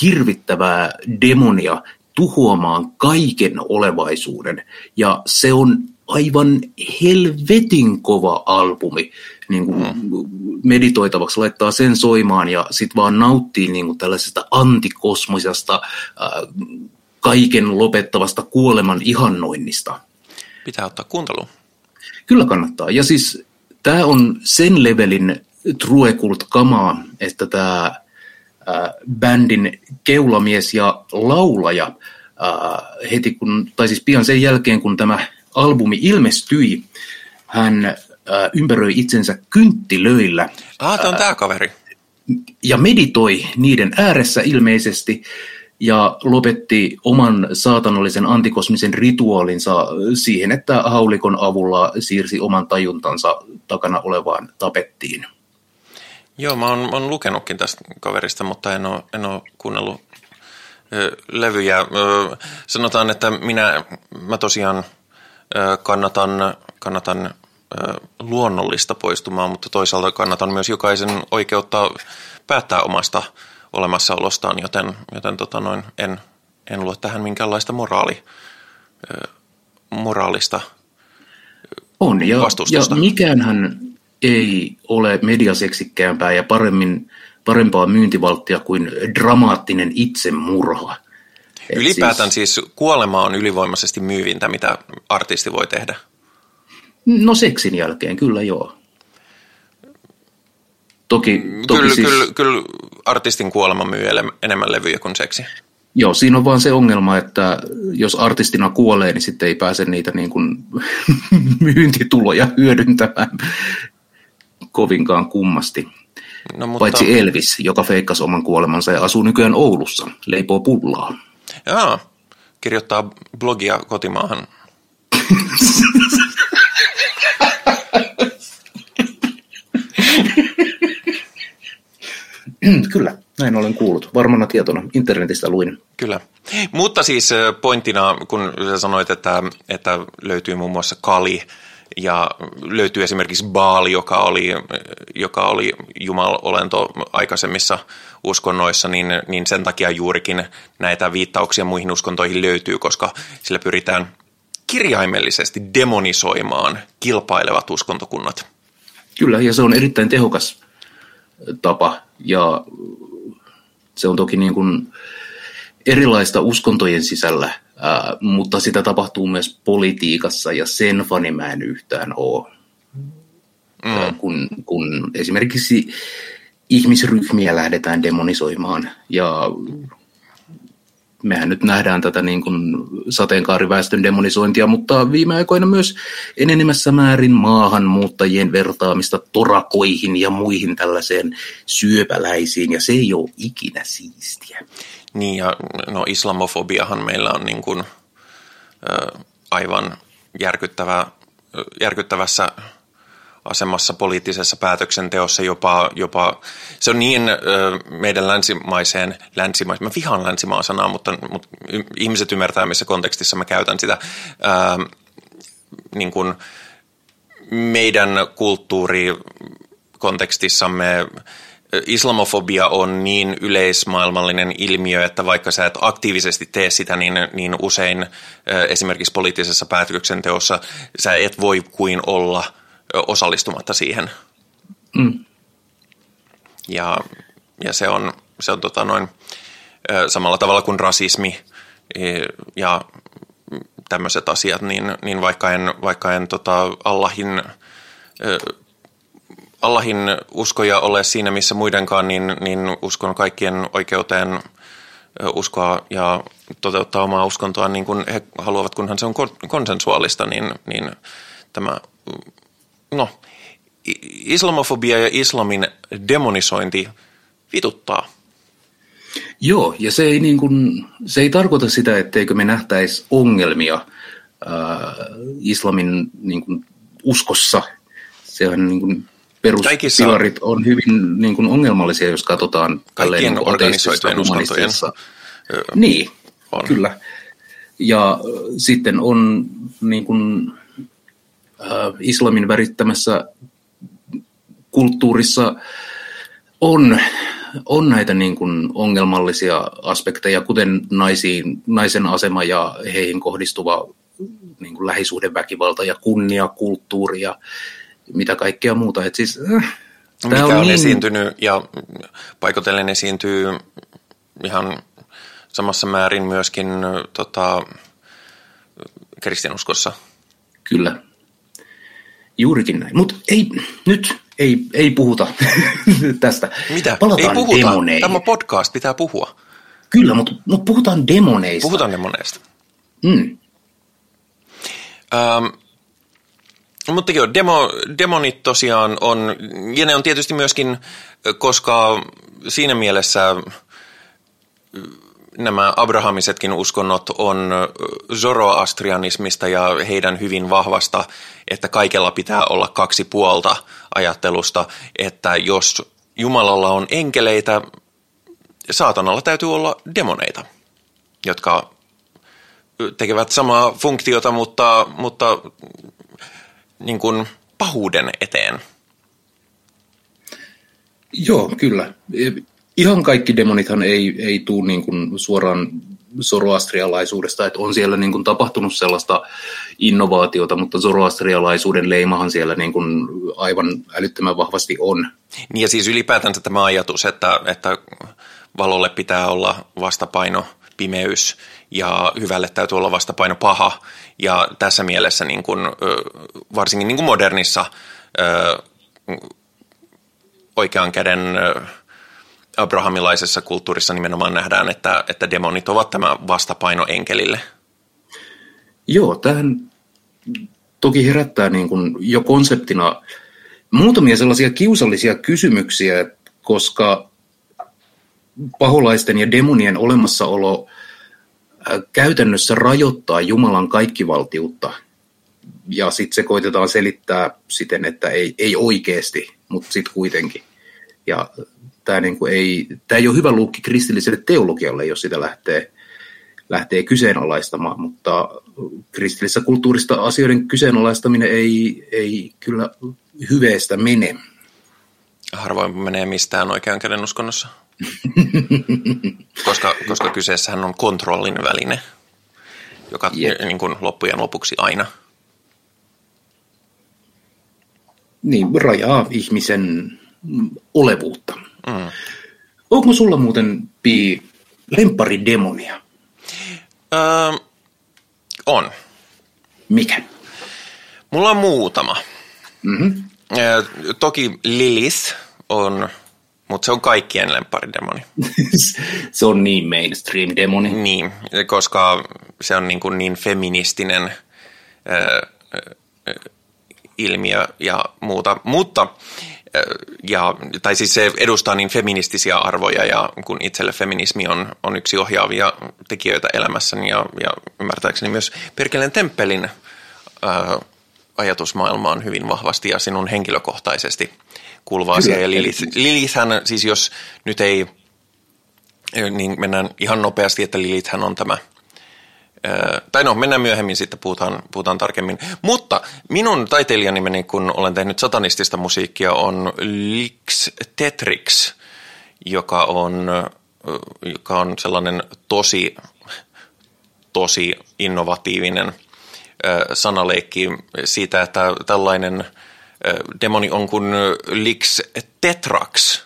hirvittävää demonia tuhoamaan kaiken olevaisuuden. Ja se on aivan helvetin kova albumi niin kuin mm. meditoitavaksi, laittaa sen soimaan ja sitten vaan nauttii niin kuin tällaisesta antikosmosesta, äh, kaiken lopettavasta kuoleman ihannoinnista. Pitää ottaa kuunteluun. Kyllä kannattaa. Ja siis tämä on sen levelin truekult kamaa, että tämä bändin keulamies ja laulaja heti kun, tai siis pian sen jälkeen kun tämä albumi ilmestyi, hän ympäröi itsensä kynttilöillä. Ah, tämä on tämä kaveri. Ja meditoi niiden ääressä ilmeisesti ja lopetti oman saatanallisen antikosmisen rituaalinsa siihen, että haulikon avulla siirsi oman tajuntansa takana olevaan tapettiin. Joo, mä oon, mä oon lukenutkin tästä kaverista, mutta en ole, en kuunnellut ö, levyjä. Ö, sanotaan, että minä mä tosiaan ö, kannatan, kannatan luonnollista poistumaa, mutta toisaalta kannatan myös jokaisen oikeutta päättää omasta olemassaolostaan, joten, joten tota noin, en, en luo tähän minkäänlaista moraali, moraalista On, ja, ja mikäänhän ei ole mediaseksikkäämpää ja paremmin, parempaa myyntivalttia kuin dramaattinen itsemurha. Et Ylipäätään siis, siis kuolema on ylivoimaisesti myyvintä, mitä artisti voi tehdä. No seksin jälkeen, kyllä joo. Toki, toki kyllä, siis, kyllä, kyllä artistin kuolema myy enemmän levyjä kuin seksi. Joo, siinä on vaan se ongelma, että jos artistina kuolee, niin sitten ei pääse niitä niin kuin myyntituloja hyödyntämään kovinkaan kummasti. No, mutta... Paitsi Elvis, joka feikkasi oman kuolemansa ja asuu nykyään Oulussa, leipoo pullaa. Jaa, kirjoittaa blogia kotimaahan. Kyllä, näin olen kuullut. Varmana tietona. Internetistä luin. Kyllä. Mutta siis pointtina, kun sä sanoit, että, että löytyy muun muassa Kali, ja löytyy esimerkiksi Baali, joka oli, joka oli jumalolento aikaisemmissa uskonnoissa, niin, niin sen takia juurikin näitä viittauksia muihin uskontoihin löytyy, koska sillä pyritään kirjaimellisesti demonisoimaan kilpailevat uskontokunnat. Kyllä, ja se on erittäin tehokas tapa, ja se on toki niin kuin erilaista uskontojen sisällä – Ää, mutta sitä tapahtuu myös politiikassa ja sen fani mä en yhtään ole. Mm. kun, kun esimerkiksi ihmisryhmiä lähdetään demonisoimaan ja mehän nyt nähdään tätä niin kuin sateenkaariväestön demonisointia, mutta viime aikoina myös enenemässä määrin maahanmuuttajien vertaamista torakoihin ja muihin tällaiseen syöpäläisiin, ja se ei ole ikinä siistiä. Niin ja no islamofobiahan meillä on niin kuin, ö, aivan järkyttävä, järkyttävässä asemassa poliittisessa päätöksenteossa jopa, jopa se on niin ö, meidän länsimaiseen, länsimaiseen, mä vihaan länsimaan sanaa, mutta, mutta ihmiset ymmärtää, missä kontekstissa mä käytän sitä, ö, niin kuin meidän kulttuurikontekstissamme islamofobia on niin yleismaailmallinen ilmiö, että vaikka sä et aktiivisesti tee sitä, niin, niin usein esimerkiksi poliittisessa päätöksenteossa sä et voi kuin olla osallistumatta siihen. Mm. Ja, ja se on, se on tota noin, samalla tavalla kuin rasismi ja tämmöiset asiat, niin, niin vaikka en, vaikka en tota Allahin Allahin uskoja ole siinä missä muidenkaan, niin, niin uskon kaikkien oikeuteen uskoa ja toteuttaa omaa uskontoa niin kuin he haluavat, kunhan se on konsensuaalista, niin, niin tämä, no, islamofobia ja islamin demonisointi vituttaa. Joo, ja se ei, niin kuin, se ei tarkoita sitä, etteikö me nähtäisi ongelmia ää, islamin niin kuin, uskossa. Sehän niin kuin, peruspilarit on hyvin niin kuin, ongelmallisia, jos katsotaan kaikkien niin organisoitujen uskontojen. Niin, on. kyllä. Ja sitten on niin kuin, äh, islamin värittämässä kulttuurissa on, on näitä niin kuin ongelmallisia aspekteja, kuten naisiin, naisen asema ja heihin kohdistuva niin kuin lähisuhdeväkivalta ja kunnia, kulttuuri ja mitä kaikkea muuta. Et siis, äh, mikä on, on niin... esiintynyt ja paikotellen esiintyy ihan samassa määrin myöskin tota, kristinuskossa. Kyllä. Juurikin näin. Mutta ei, nyt ei, ei puhuta tästä. Mitä? Palataan ei puhuta. Demoneihin. Tämä podcast, pitää puhua. Kyllä, mutta, mutta puhutaan demoneista. Puhutaan demoneista. Mm. Ähm, mutta joo, demo, demonit tosiaan on, ja ne on tietysti myöskin, koska siinä mielessä nämä abrahamisetkin uskonnot on zoroastrianismista ja heidän hyvin vahvasta, että kaikella pitää olla kaksi puolta ajattelusta, että jos Jumalalla on enkeleitä, saatanalla täytyy olla demoneita, jotka tekevät samaa funktiota, mutta, mutta niin kuin pahuuden eteen. Joo, kyllä ihan kaikki demonithan ei, ei tule niin kuin suoraan zoroastrialaisuudesta, että on siellä niin kuin tapahtunut sellaista innovaatiota, mutta zoroastrialaisuuden leimahan siellä niin kuin aivan älyttömän vahvasti on. Niin ja siis ylipäätänsä tämä ajatus, että, että valolle pitää olla vastapaino pimeys ja hyvälle täytyy olla vastapaino paha. Ja tässä mielessä niin kuin, varsinkin niin kuin modernissa oikean käden abrahamilaisessa kulttuurissa nimenomaan nähdään, että, että demonit ovat tämä vastapaino enkelille. Joo, tähän toki herättää niin kuin jo konseptina muutamia sellaisia kiusallisia kysymyksiä, koska paholaisten ja demonien olemassaolo käytännössä rajoittaa Jumalan kaikkivaltiutta. Ja sitten se koitetaan selittää siten, että ei, ei oikeasti, mutta sitten kuitenkin. Ja tämä, niin kuin ei, tämä ei ole hyvä luukki kristilliselle teologialle, jos sitä lähtee, lähtee kyseenalaistamaan, mutta kristillisessä kulttuurista asioiden kyseenalaistaminen ei, ei kyllä hyveestä mene. Harvoin menee mistään oikean käden uskonnossa. koska, koska kyseessähän on kontrollin väline, joka yep. niin kuin loppujen lopuksi aina. Niin, rajaa ihmisen olevuutta. Mm. Onko sulla muuten, Pi, demonia? Öö, on. Mikä? Mulla on muutama. Mm-hmm. Öö, toki Lilith on, mutta se on kaikkien demoni. se on niin mainstream-demoni. Niin, koska se on niin, kuin niin feministinen öö, ilmiö ja muuta. Mutta ja, tai siis se edustaa niin feministisiä arvoja ja kun itselle feminismi on, on yksi ohjaavia tekijöitä elämässäni ja, ja ymmärtääkseni myös Perkeleen temppelin ää, ajatusmaailma on hyvin vahvasti ja sinun henkilökohtaisesti kuuluva asia. Ja Lilith, Lilithhän, siis jos nyt ei, niin mennään ihan nopeasti, että Lilithhän on tämä – tai no, mennään myöhemmin sitten, puhutaan, puhutaan tarkemmin. Mutta minun taiteilijanimeni, kun olen tehnyt satanistista musiikkia, on Lix Tetrix, joka on, joka on sellainen tosi, tosi innovatiivinen sanaleikki siitä, että tällainen demoni on kuin Lix Tetrax.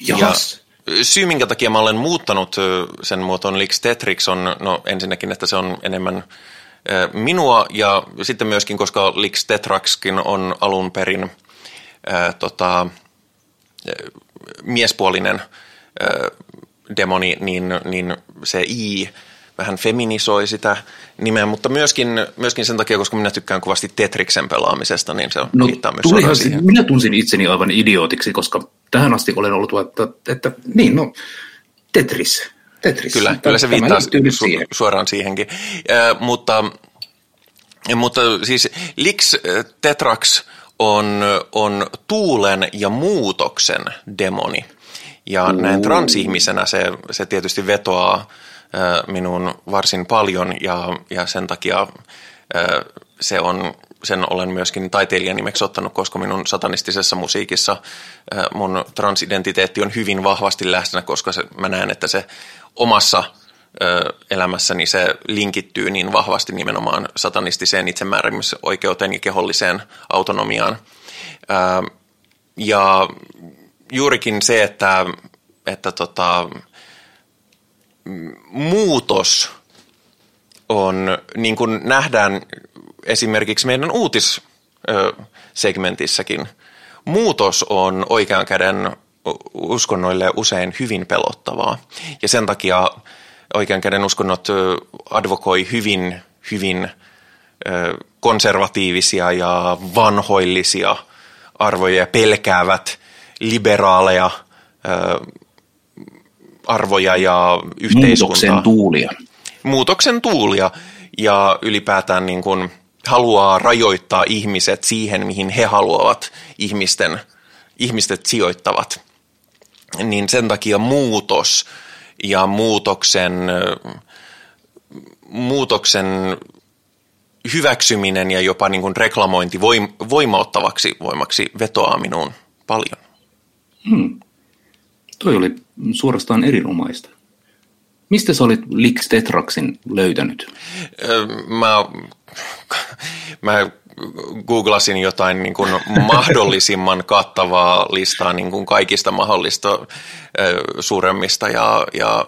Jas. Ja syy, minkä takia mä olen muuttanut sen muotoon Lix Tetrix on no ensinnäkin, että se on enemmän minua ja sitten myöskin, koska Lix Tetraxkin on alun perin ää, tota, miespuolinen ää, demoni, niin, niin se I vähän feminisoi sitä nimeä, mutta myöskin, myöskin sen takia, koska minä tykkään kovasti Tetriksen pelaamisesta, niin se no, viittaa myös siihen. Minä tunsin itseni aivan idiootiksi, koska tähän asti olen ollut, että, että niin, no, Tetris. Tetris. Kyllä, kyllä se viittaa su- siihen. suoraan siihenkin. Äh, mutta, mutta siis Lix Tetrax on, on tuulen ja muutoksen demoni. Ja näin transihmisenä se, se tietysti vetoaa äh, minuun varsin paljon ja, ja sen takia äh, se on, sen olen myöskin taiteilijan nimeksi ottanut, koska minun satanistisessa musiikissa mun transidentiteetti on hyvin vahvasti läsnä, koska se, mä näen, että se omassa elämässäni se linkittyy niin vahvasti nimenomaan satanistiseen itsemääräämisoikeuteen ja keholliseen autonomiaan. Ja juurikin se, että, että tota, muutos on, niin kuin nähdään esimerkiksi meidän uutissegmentissäkin, muutos on oikean käden uskonnoille usein hyvin pelottavaa. Ja sen takia oikean käden uskonnot advokoi hyvin, hyvin konservatiivisia ja vanhoillisia arvoja ja pelkäävät liberaaleja arvoja ja yhteiskuntaa Muutoksen tuulia. muutoksen tuulia ja ylipäätään niin kuin haluaa rajoittaa ihmiset siihen, mihin he haluavat ihmisten, ihmiset sijoittavat. Niin sen takia muutos ja muutoksen, muutoksen hyväksyminen ja jopa niin kuin reklamointi voim- voimauttavaksi voimaksi vetoaa minuun paljon. Toi oli suorastaan erinomaista. Mistä sä olit Lix Tetraxin löytänyt? Mä, mä googlasin jotain niin kuin mahdollisimman kattavaa listaa niin kuin kaikista mahdollista suuremmista ja, ja,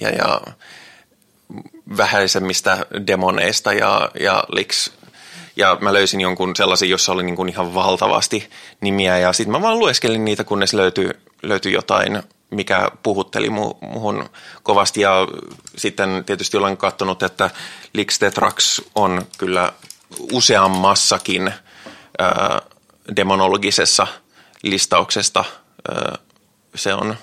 ja, ja vähäisemmistä demoneista ja, ja Lix. Ja mä löysin jonkun sellaisen, jossa oli niin kuin ihan valtavasti nimiä ja sitten mä vaan lueskelin niitä, kunnes löytyi, löytyi jotain, mikä puhutteli mu, muhun kovasti. Ja sitten tietysti olen katsonut, että Lix Tetrax on kyllä useammassakin ää, demonologisessa listauksesta. Ää, se on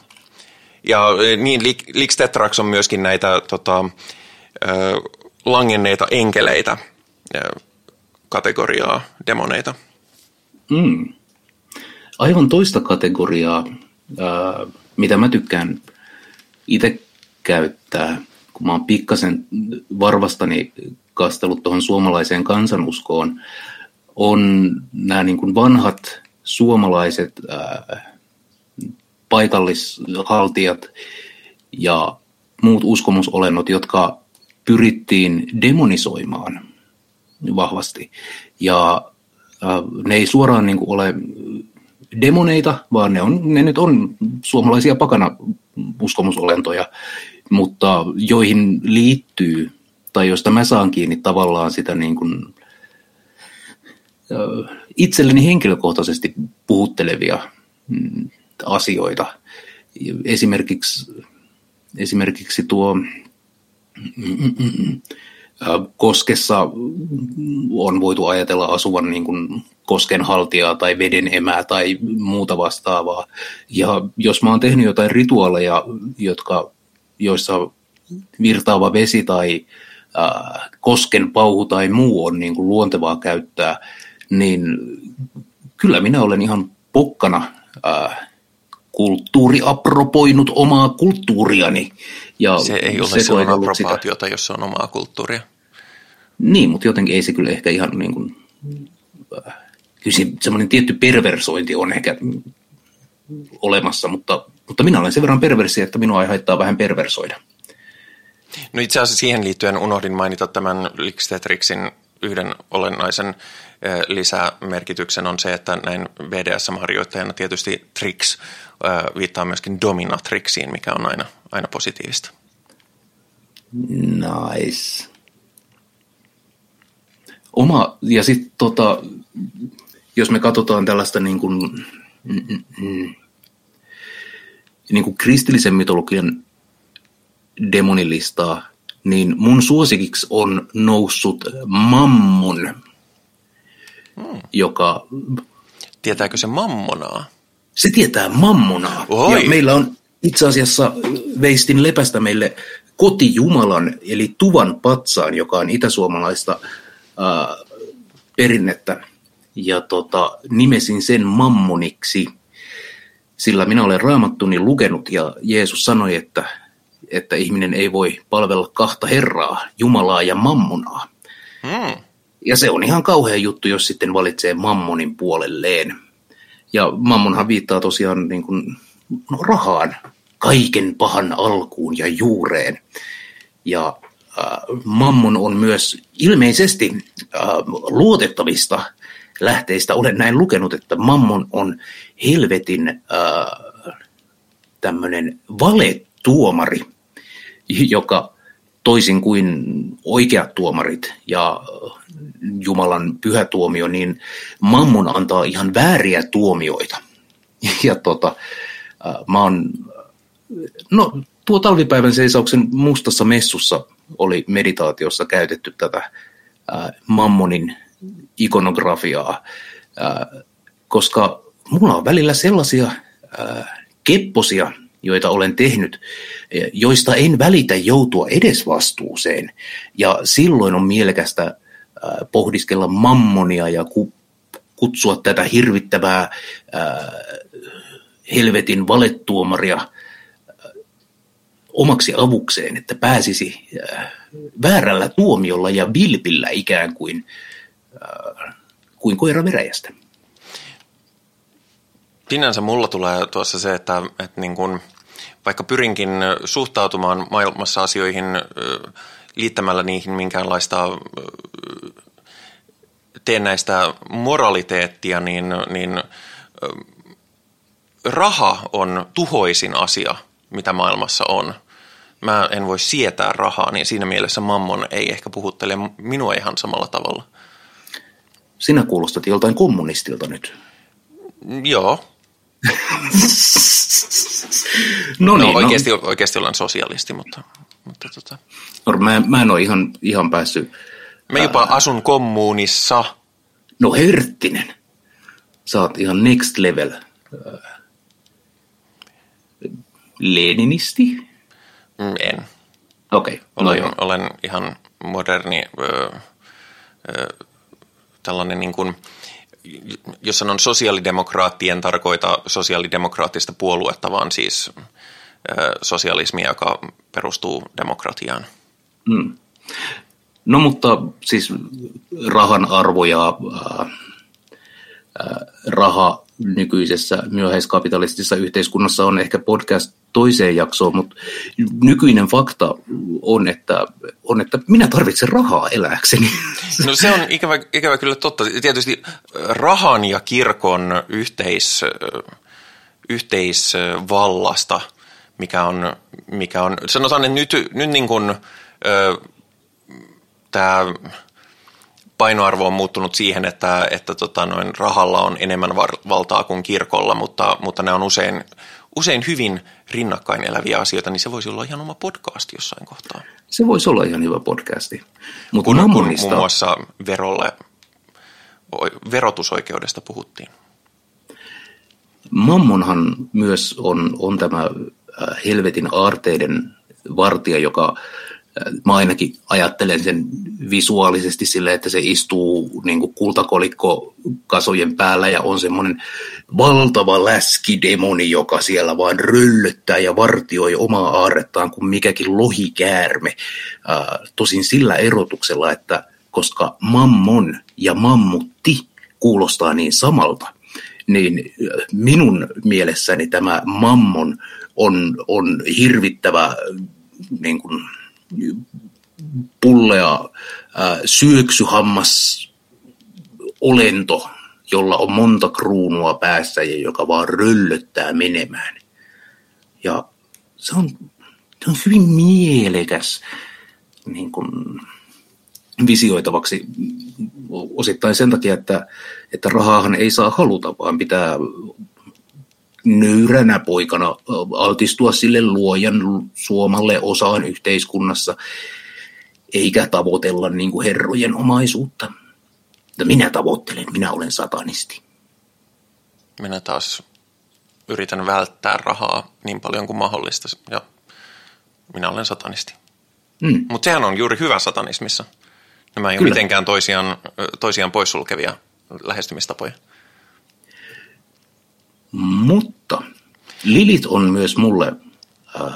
ja ö, niin, Lix Tetrax on myöskin näitä tota, ö, langenneita enkeleitä ö, kategoriaa demoneita. Mm. Aivan toista kategoriaa, ää, mitä mä tykkään itse käyttää, kun mä oon pikkasen varvastani kastellut tuohon suomalaiseen kansanuskoon, on nämä niin kuin vanhat suomalaiset ää, paikallishaltijat ja muut uskomusolennot, jotka pyrittiin demonisoimaan vahvasti. Ja äh, ne ei suoraan niin kuin ole demoneita, vaan ne, on, ne nyt on suomalaisia pakana uskomusolentoja, mutta joihin liittyy, tai josta mä saan kiinni tavallaan sitä niin kuin, itselleni henkilökohtaisesti puhuttelevia mm, asioita. Esimerkiksi, esimerkiksi tuo koskessa on voitu ajatella asuvan niin kuin koskenhaltijaa tai veden emää tai muuta vastaavaa. Ja jos mä oon tehnyt jotain rituaaleja, jotka, joissa virtaava vesi tai kosken pauhu tai muu on niin kuin luontevaa käyttää, niin kyllä minä olen ihan pokkana äh, kulttuuriapropoinut omaa kulttuuriani. Ja Se ei ole silloin sitä- approbaatiota, jos se on omaa kulttuuria. Niin, mutta jotenkin ei se kyllä ehkä ihan niin kuin, äh, kyllä se, semmoinen tietty perversointi on ehkä olemassa, mutta, mutta minä olen sen verran perversi, että minua ei haittaa vähän perversoida. No itse asiassa siihen liittyen unohdin mainita tämän Lix Tetrixin yhden olennaisen eh, lisämerkityksen on se, että näin BDSM-harjoittajana tietysti Trix viittaa myöskin dominatrixiin, mikä on aina, aina positiivista. Nice. Oma, ja sitten tota, jos me katsotaan tällaista niin kuin, niin kuin kristillisen mytologian demonilistaa, niin mun suosikiksi on noussut Mammon, joka, Tietääkö se mammonaa? Se tietää mammonaa. Oi. Ja meillä on, itse asiassa veistin lepästä meille kotijumalan, eli tuvan patsaan, joka on itäsuomalaista ää, perinnettä. Ja tota, nimesin sen mammoniksi, sillä minä olen raamattuni lukenut ja Jeesus sanoi, että, että ihminen ei voi palvella kahta herraa, Jumalaa ja mammonaa. Hmm. Ja se on ihan kauhea juttu, jos sitten valitsee mammonin puolelleen. Ja mammonhan viittaa tosiaan niin kuin, no, rahaan, kaiken pahan alkuun ja juureen. Ja äh, mammon on myös ilmeisesti äh, luotettavista lähteistä. Olen näin lukenut, että mammon on helvetin äh, tämmöinen valetuomari, joka toisin kuin oikeat tuomarit ja Jumalan pyhä tuomio, niin mammon antaa ihan vääriä tuomioita. Ja tota, mä oon, no tuo talvipäivän seisauksen mustassa messussa oli meditaatiossa käytetty tätä mammonin ikonografiaa, koska mulla on välillä sellaisia kepposia, joita olen tehnyt, joista en välitä joutua edes vastuuseen. Ja silloin on mielekästä pohdiskella mammonia ja kutsua tätä hirvittävää helvetin valettuomaria omaksi avukseen, että pääsisi väärällä tuomiolla ja vilpillä ikään kuin, kuin koira veräjästä. Sinänsä mulla tulee tuossa se, että, että niin kun, vaikka pyrinkin suhtautumaan maailmassa asioihin liittämällä niihin minkäänlaista teennäistä moraliteettia, niin, niin raha on tuhoisin asia, mitä maailmassa on. Mä en voi sietää rahaa, niin siinä mielessä mammon ei ehkä puhuttele minua ihan samalla tavalla. Sinä kuulostat joltain kommunistilta nyt. Joo. no, niin, no oikeasti, no. oikeasti olen sosialisti, mutta... mutta tota. no, mä, mä en ole ihan, ihan päässyt... Mä jopa asun kommunissa. No Herttinen. Sä oot ihan next level. Leninisti? Mm, en. Okei. Okay, no olen, olen ihan moderni, ö, ö, tällainen niin kuin, jos sanon sosiaalidemokraattien, en tarkoita sosiaalidemokraattista puoluetta, vaan siis sosialismia, joka perustuu demokratiaan. Hmm. No mutta siis rahan arvo ja äh, raha nykyisessä myöhäiskapitalistisessa yhteiskunnassa on ehkä podcast toiseen jaksoon, mutta nykyinen fakta on, että, on, että minä tarvitsen rahaa eläkseni. No se on ikävä, ikävä kyllä totta. Tietysti rahan ja kirkon yhteis, yhteisvallasta, mikä on, mikä on, sanotaan, että nyt, nyt niin kuin, tämä painoarvo on muuttunut siihen, että, että tota, noin rahalla on enemmän valtaa kuin kirkolla, mutta, mutta ne on usein, usein hyvin rinnakkain eläviä asioita, niin se voisi olla ihan oma podcast jossain kohtaa. Se voisi olla ihan hyvä podcasti. Mutta kun, mammonista... kun muun muassa verolle, verotusoikeudesta puhuttiin. Mammonhan myös on, on tämä helvetin aarteiden vartija, joka mä ainakin ajattelen sen visuaalisesti sille, että se istuu niin kultakolikko kasojen päällä ja on semmoinen valtava läskidemoni, joka siellä vaan röllöttää ja vartioi omaa aarrettaan kuin mikäkin lohikäärme. tosin sillä erotuksella, että koska mammon ja mammutti kuulostaa niin samalta, niin minun mielessäni tämä mammon on, on hirvittävä niin kuin, pullea syöksyhammas olento, jolla on monta kruunua päässä ja joka vaan röllöttää menemään. Ja se on, se on hyvin mielekäs niin kuin, visioitavaksi osittain sen takia, että, että rahaahan ei saa haluta, vaan pitää nöyränä poikana altistua sille luojan suomalle osaan yhteiskunnassa, eikä tavoitella niin kuin herrojen omaisuutta. Mutta minä tavoittelen, minä olen satanisti. Minä taas yritän välttää rahaa niin paljon kuin mahdollista ja minä olen satanisti. Mm. Mutta sehän on juuri hyvä satanismissa. Nämä ei ole Kyllä. mitenkään toisiaan, toisiaan poissulkevia lähestymistapoja. Mutta Lilith on myös mulle äh,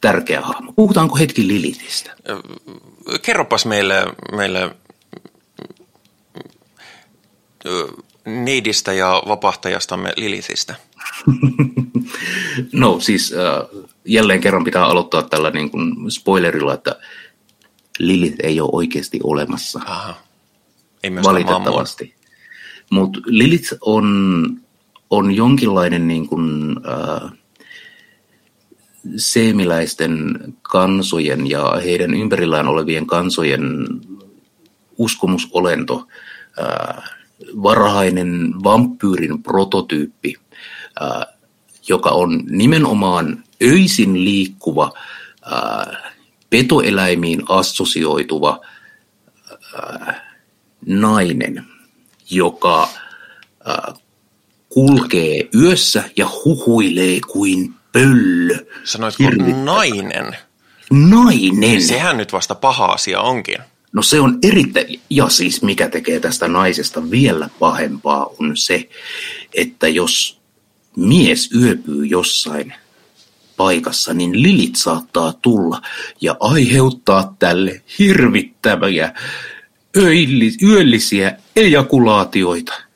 tärkeä hahmo. Puhutaanko hetki Lilithistä? Kerropas meille, meille ö, neidistä ja vapahtajastamme Lilithistä. No siis äh, jälleen kerran pitää aloittaa tällä niin kuin spoilerilla, että Lilith ei ole oikeasti olemassa. Aha. Ei valitettavasti. Mutta Lilith on, on jonkinlainen niin kuin, äh, seemiläisten kansojen ja heidän ympärillään olevien kansojen uskomusolento, äh, varhainen vampyyrin prototyyppi, äh, joka on nimenomaan öisin liikkuva, äh, petoeläimiin assosioituva nainen, joka äh, kulkee yössä ja huhuilee kuin pöllö. Sanoitko nainen? Nainen! Sehän nyt vasta paha asia onkin. No se on erittäin, ja siis mikä tekee tästä naisesta vielä pahempaa on se, että jos mies yöpyy jossain paikassa, niin lilit saattaa tulla ja aiheuttaa tälle hirvittäviä yöllisiä ejakulaatioita.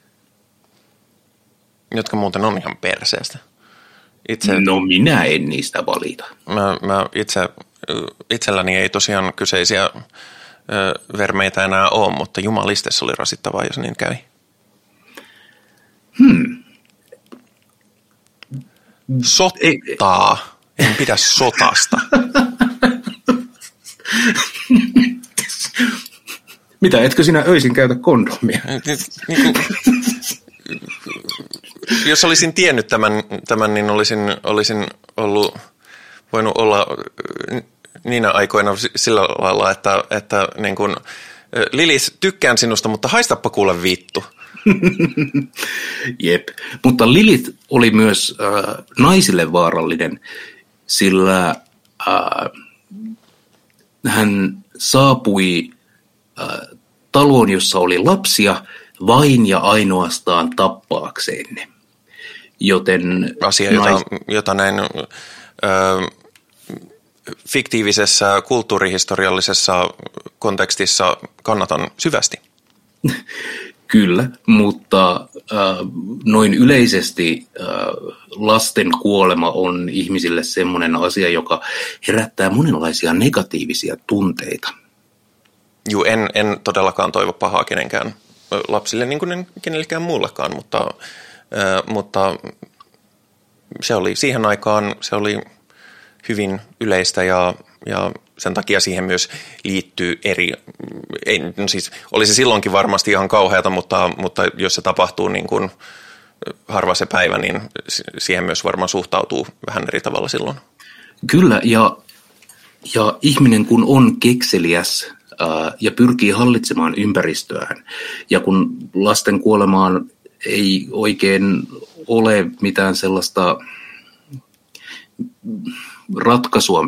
Jotka muuten on ihan perseestä. Itse, No minä en niistä valita. mä, mä itse, itselläni ei tosiaan kyseisiä ö, vermeitä enää ole, mutta jumaliste se oli rasittavaa, jos niin kävi. Hmm. Sottaa. En pidä sotasta. Mitä, etkö sinä öisin käytä kondomia? niin kuin, jos olisin tiennyt tämän, tämän niin olisin, olisin ollut, voinut olla äh, niinä aikoina si- sillä lailla, että, että niin kuin, äh, Lilis, tykkään sinusta, mutta haistappa kuule vittu. Jep. Mutta Lilith oli myös äh, naisille vaarallinen, sillä äh, hän saapui äh, taloon, jossa oli lapsia, vain ja ainoastaan tappaakseen ne. Joten Asia, jota, jota näin ö, fiktiivisessä kulttuurihistoriallisessa kontekstissa kannatan syvästi. Kyllä, mutta äh, noin yleisesti äh, lasten kuolema on ihmisille semmoinen asia, joka herättää monenlaisia negatiivisia tunteita. Juu, en, en todellakaan toivo pahaa kenenkään lapsille, niin kuin en kenellekään muullekaan, mutta, ö, mutta se oli siihen aikaan se oli hyvin yleistä ja, ja sen takia siihen myös liittyy eri, ei, no siis oli se silloinkin varmasti ihan kauheata, mutta, mutta jos se tapahtuu niin kuin harva se päivä, niin si- siihen myös varmaan suhtautuu vähän eri tavalla silloin. Kyllä, ja, ja ihminen kun on kekseliäs ää, ja pyrkii hallitsemaan ympäristöään, ja kun lasten kuolemaan ei oikein ole mitään sellaista ratkaisua,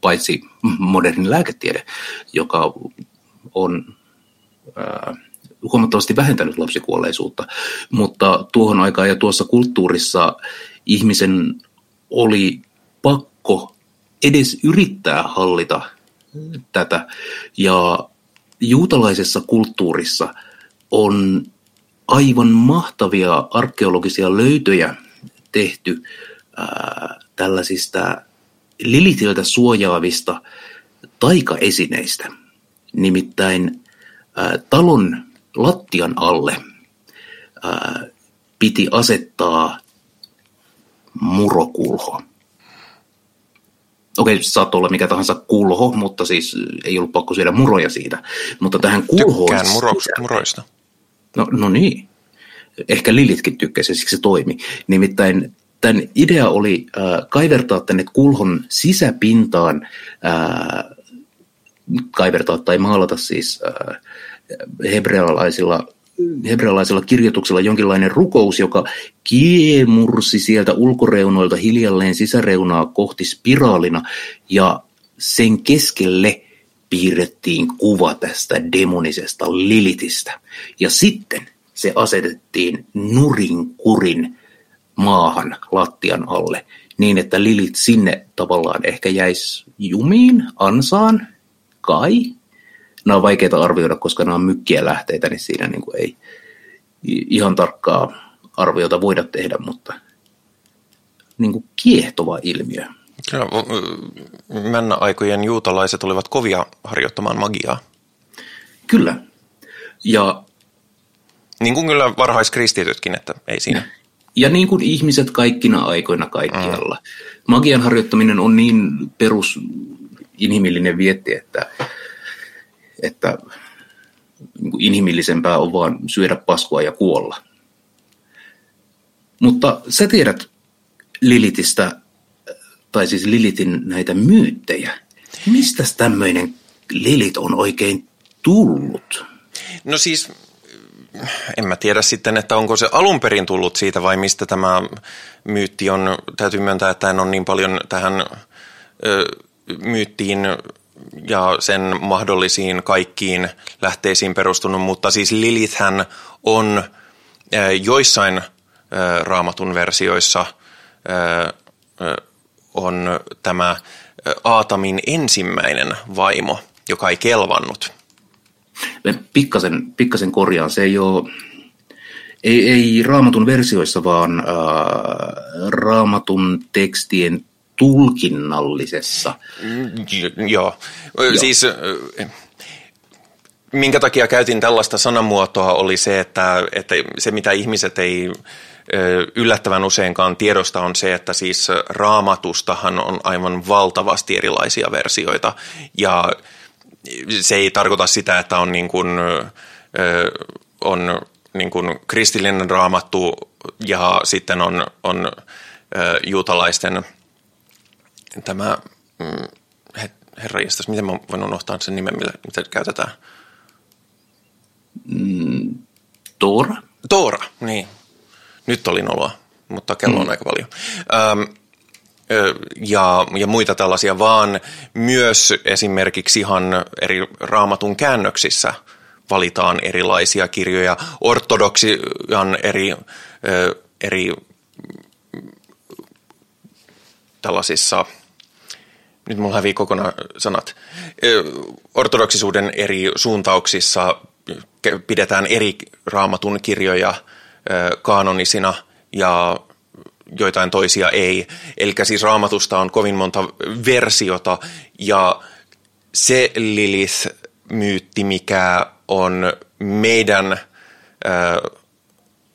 paitsi moderni lääketiede, joka on huomattavasti vähentänyt lapsikuolleisuutta, mutta tuohon aikaan ja tuossa kulttuurissa ihmisen oli pakko edes yrittää hallita tätä. Ja juutalaisessa kulttuurissa on aivan mahtavia arkeologisia löytöjä tehty ää, tällaisista Lilithiltä suojaavista taikaesineistä. Nimittäin ää, talon lattian alle ää, piti asettaa murokulho. Okei, se saattoi olla mikä tahansa kulho, mutta siis ei ollut pakko syödä muroja siitä. Mutta tähän kulhoon... Tykkään muro, sisältyi- muroista. No, no niin. Ehkä Lilitkin tykkäsi, siksi se toimi. Nimittäin tämän idea oli äh, kaivertaa tänne kulhon sisäpintaan, äh, kaivertaa tai maalata siis äh, hebrealaisilla hebrealaisella kirjoituksella jonkinlainen rukous, joka kiemursi sieltä ulkoreunoilta hiljalleen sisäreunaa kohti spiraalina ja sen keskelle piirrettiin kuva tästä demonisesta Lilitistä. Ja sitten se asetettiin nurin kurin maahan lattian alle niin, että Lilit sinne tavallaan ehkä jäisi jumiin, ansaan, kai. Nämä on vaikeita arvioida, koska nämä on mykkiä lähteitä, niin siinä niin kuin ei ihan tarkkaa arviota voida tehdä, mutta niin kuin kiehtova ilmiö. Kyllä, männä aikojen juutalaiset olivat kovia harjoittamaan magiaa. Kyllä. Ja niin kuin kyllä varhaiskristitytkin, että ei siinä. Ja niin kuin ihmiset kaikkina aikoina kaikkialla. Mm. Magian harjoittaminen on niin perus inhimillinen vietti, että, että niin inhimillisempää on vaan syödä paskua ja kuolla. Mutta sä tiedät Lilitistä, tai siis Lilitin näitä myyttejä. Mistä tämmöinen Lilit on oikein tullut? No siis en mä tiedä sitten, että onko se alun perin tullut siitä vai mistä tämä myytti on. Täytyy myöntää, että en ole niin paljon tähän ö, myyttiin ja sen mahdollisiin kaikkiin lähteisiin perustunut, mutta siis Lilithhän on joissain raamatun versioissa on tämä Aatamin ensimmäinen vaimo, joka ei kelvannut – pikkasen, pikkasen korjaan, se ei ole, ei, ei raamatun versioissa, vaan ää, raamatun tekstien tulkinnallisessa. Mm, joo. joo, siis minkä takia käytin tällaista sanamuotoa oli se, että, että se mitä ihmiset ei yllättävän useinkaan tiedosta on se, että siis raamatustahan on aivan valtavasti erilaisia versioita ja se ei tarkoita sitä, että on, niin kuin, on niin kuin kristillinen raamattu ja sitten on, on juutalaisten tämä, mm, herra jästäs, miten mä voin unohtaa sen nimen, mitä käytetään? Mm, Toora? Toora, niin. Nyt oli noloa, mutta kello on mm. aika paljon. Ähm, ja, ja muita tällaisia, vaan myös esimerkiksi ihan eri raamatun käännöksissä valitaan erilaisia kirjoja. Ortodoksian eri, eri tällaisissa, nyt mulla hävii kokonaan sanat, ortodoksisuuden eri suuntauksissa pidetään eri raamatun kirjoja kaanonisina ja joitain toisia ei. Eli siis raamatusta on kovin monta versiota ja se Lilith-myytti, mikä on meidän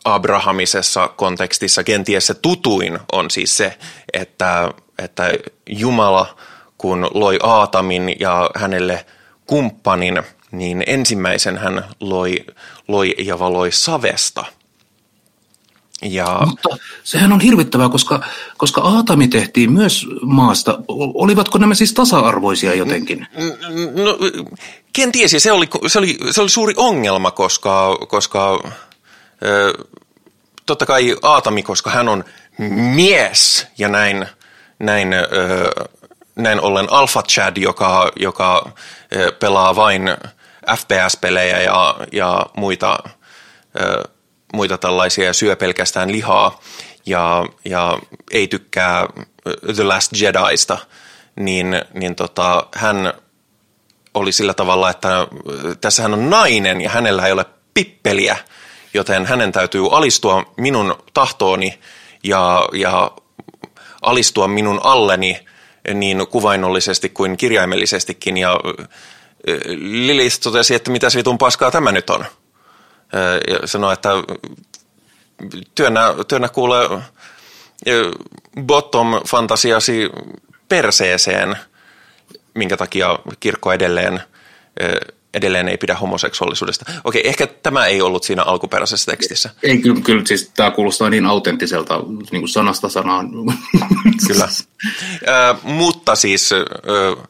abrahamisessa kontekstissa kenties se tutuin on siis se, että, että Jumala kun loi Aatamin ja hänelle kumppanin, niin ensimmäisen hän loi, loi ja valoi savesta – ja... Mutta sehän on hirvittävää, koska, koska Aatami tehtiin myös maasta. Olivatko nämä siis tasa-arvoisia jotenkin? No, kenties, se oli, se oli, se oli suuri ongelma, koska, koska totta kai Aatami, koska hän on mies ja näin, näin, näin ollen Alpha Chad, joka, joka pelaa vain FPS-pelejä ja, ja muita muita tällaisia ja syö pelkästään lihaa ja, ja ei tykkää The Last Jediista, niin, niin tota, hän oli sillä tavalla, että tässä hän on nainen ja hänellä ei ole pippeliä, joten hänen täytyy alistua minun tahtooni ja, ja alistua minun alleni niin kuvainnollisesti kuin kirjaimellisestikin. Ja Lilith totesi, että mitä vitun paskaa tämä nyt on ja sanoi, että työnnä, työnnä kuule bottom-fantasiasi perseeseen, minkä takia kirkko edelleen, edelleen ei pidä homoseksuaalisuudesta. Okei, ehkä tämä ei ollut siinä alkuperäisessä tekstissä. Ei, kyllä, kyllä siis tämä kuulostaa niin autenttiselta niin kuin sanasta sanaan. kyllä. Äh, mutta siis äh,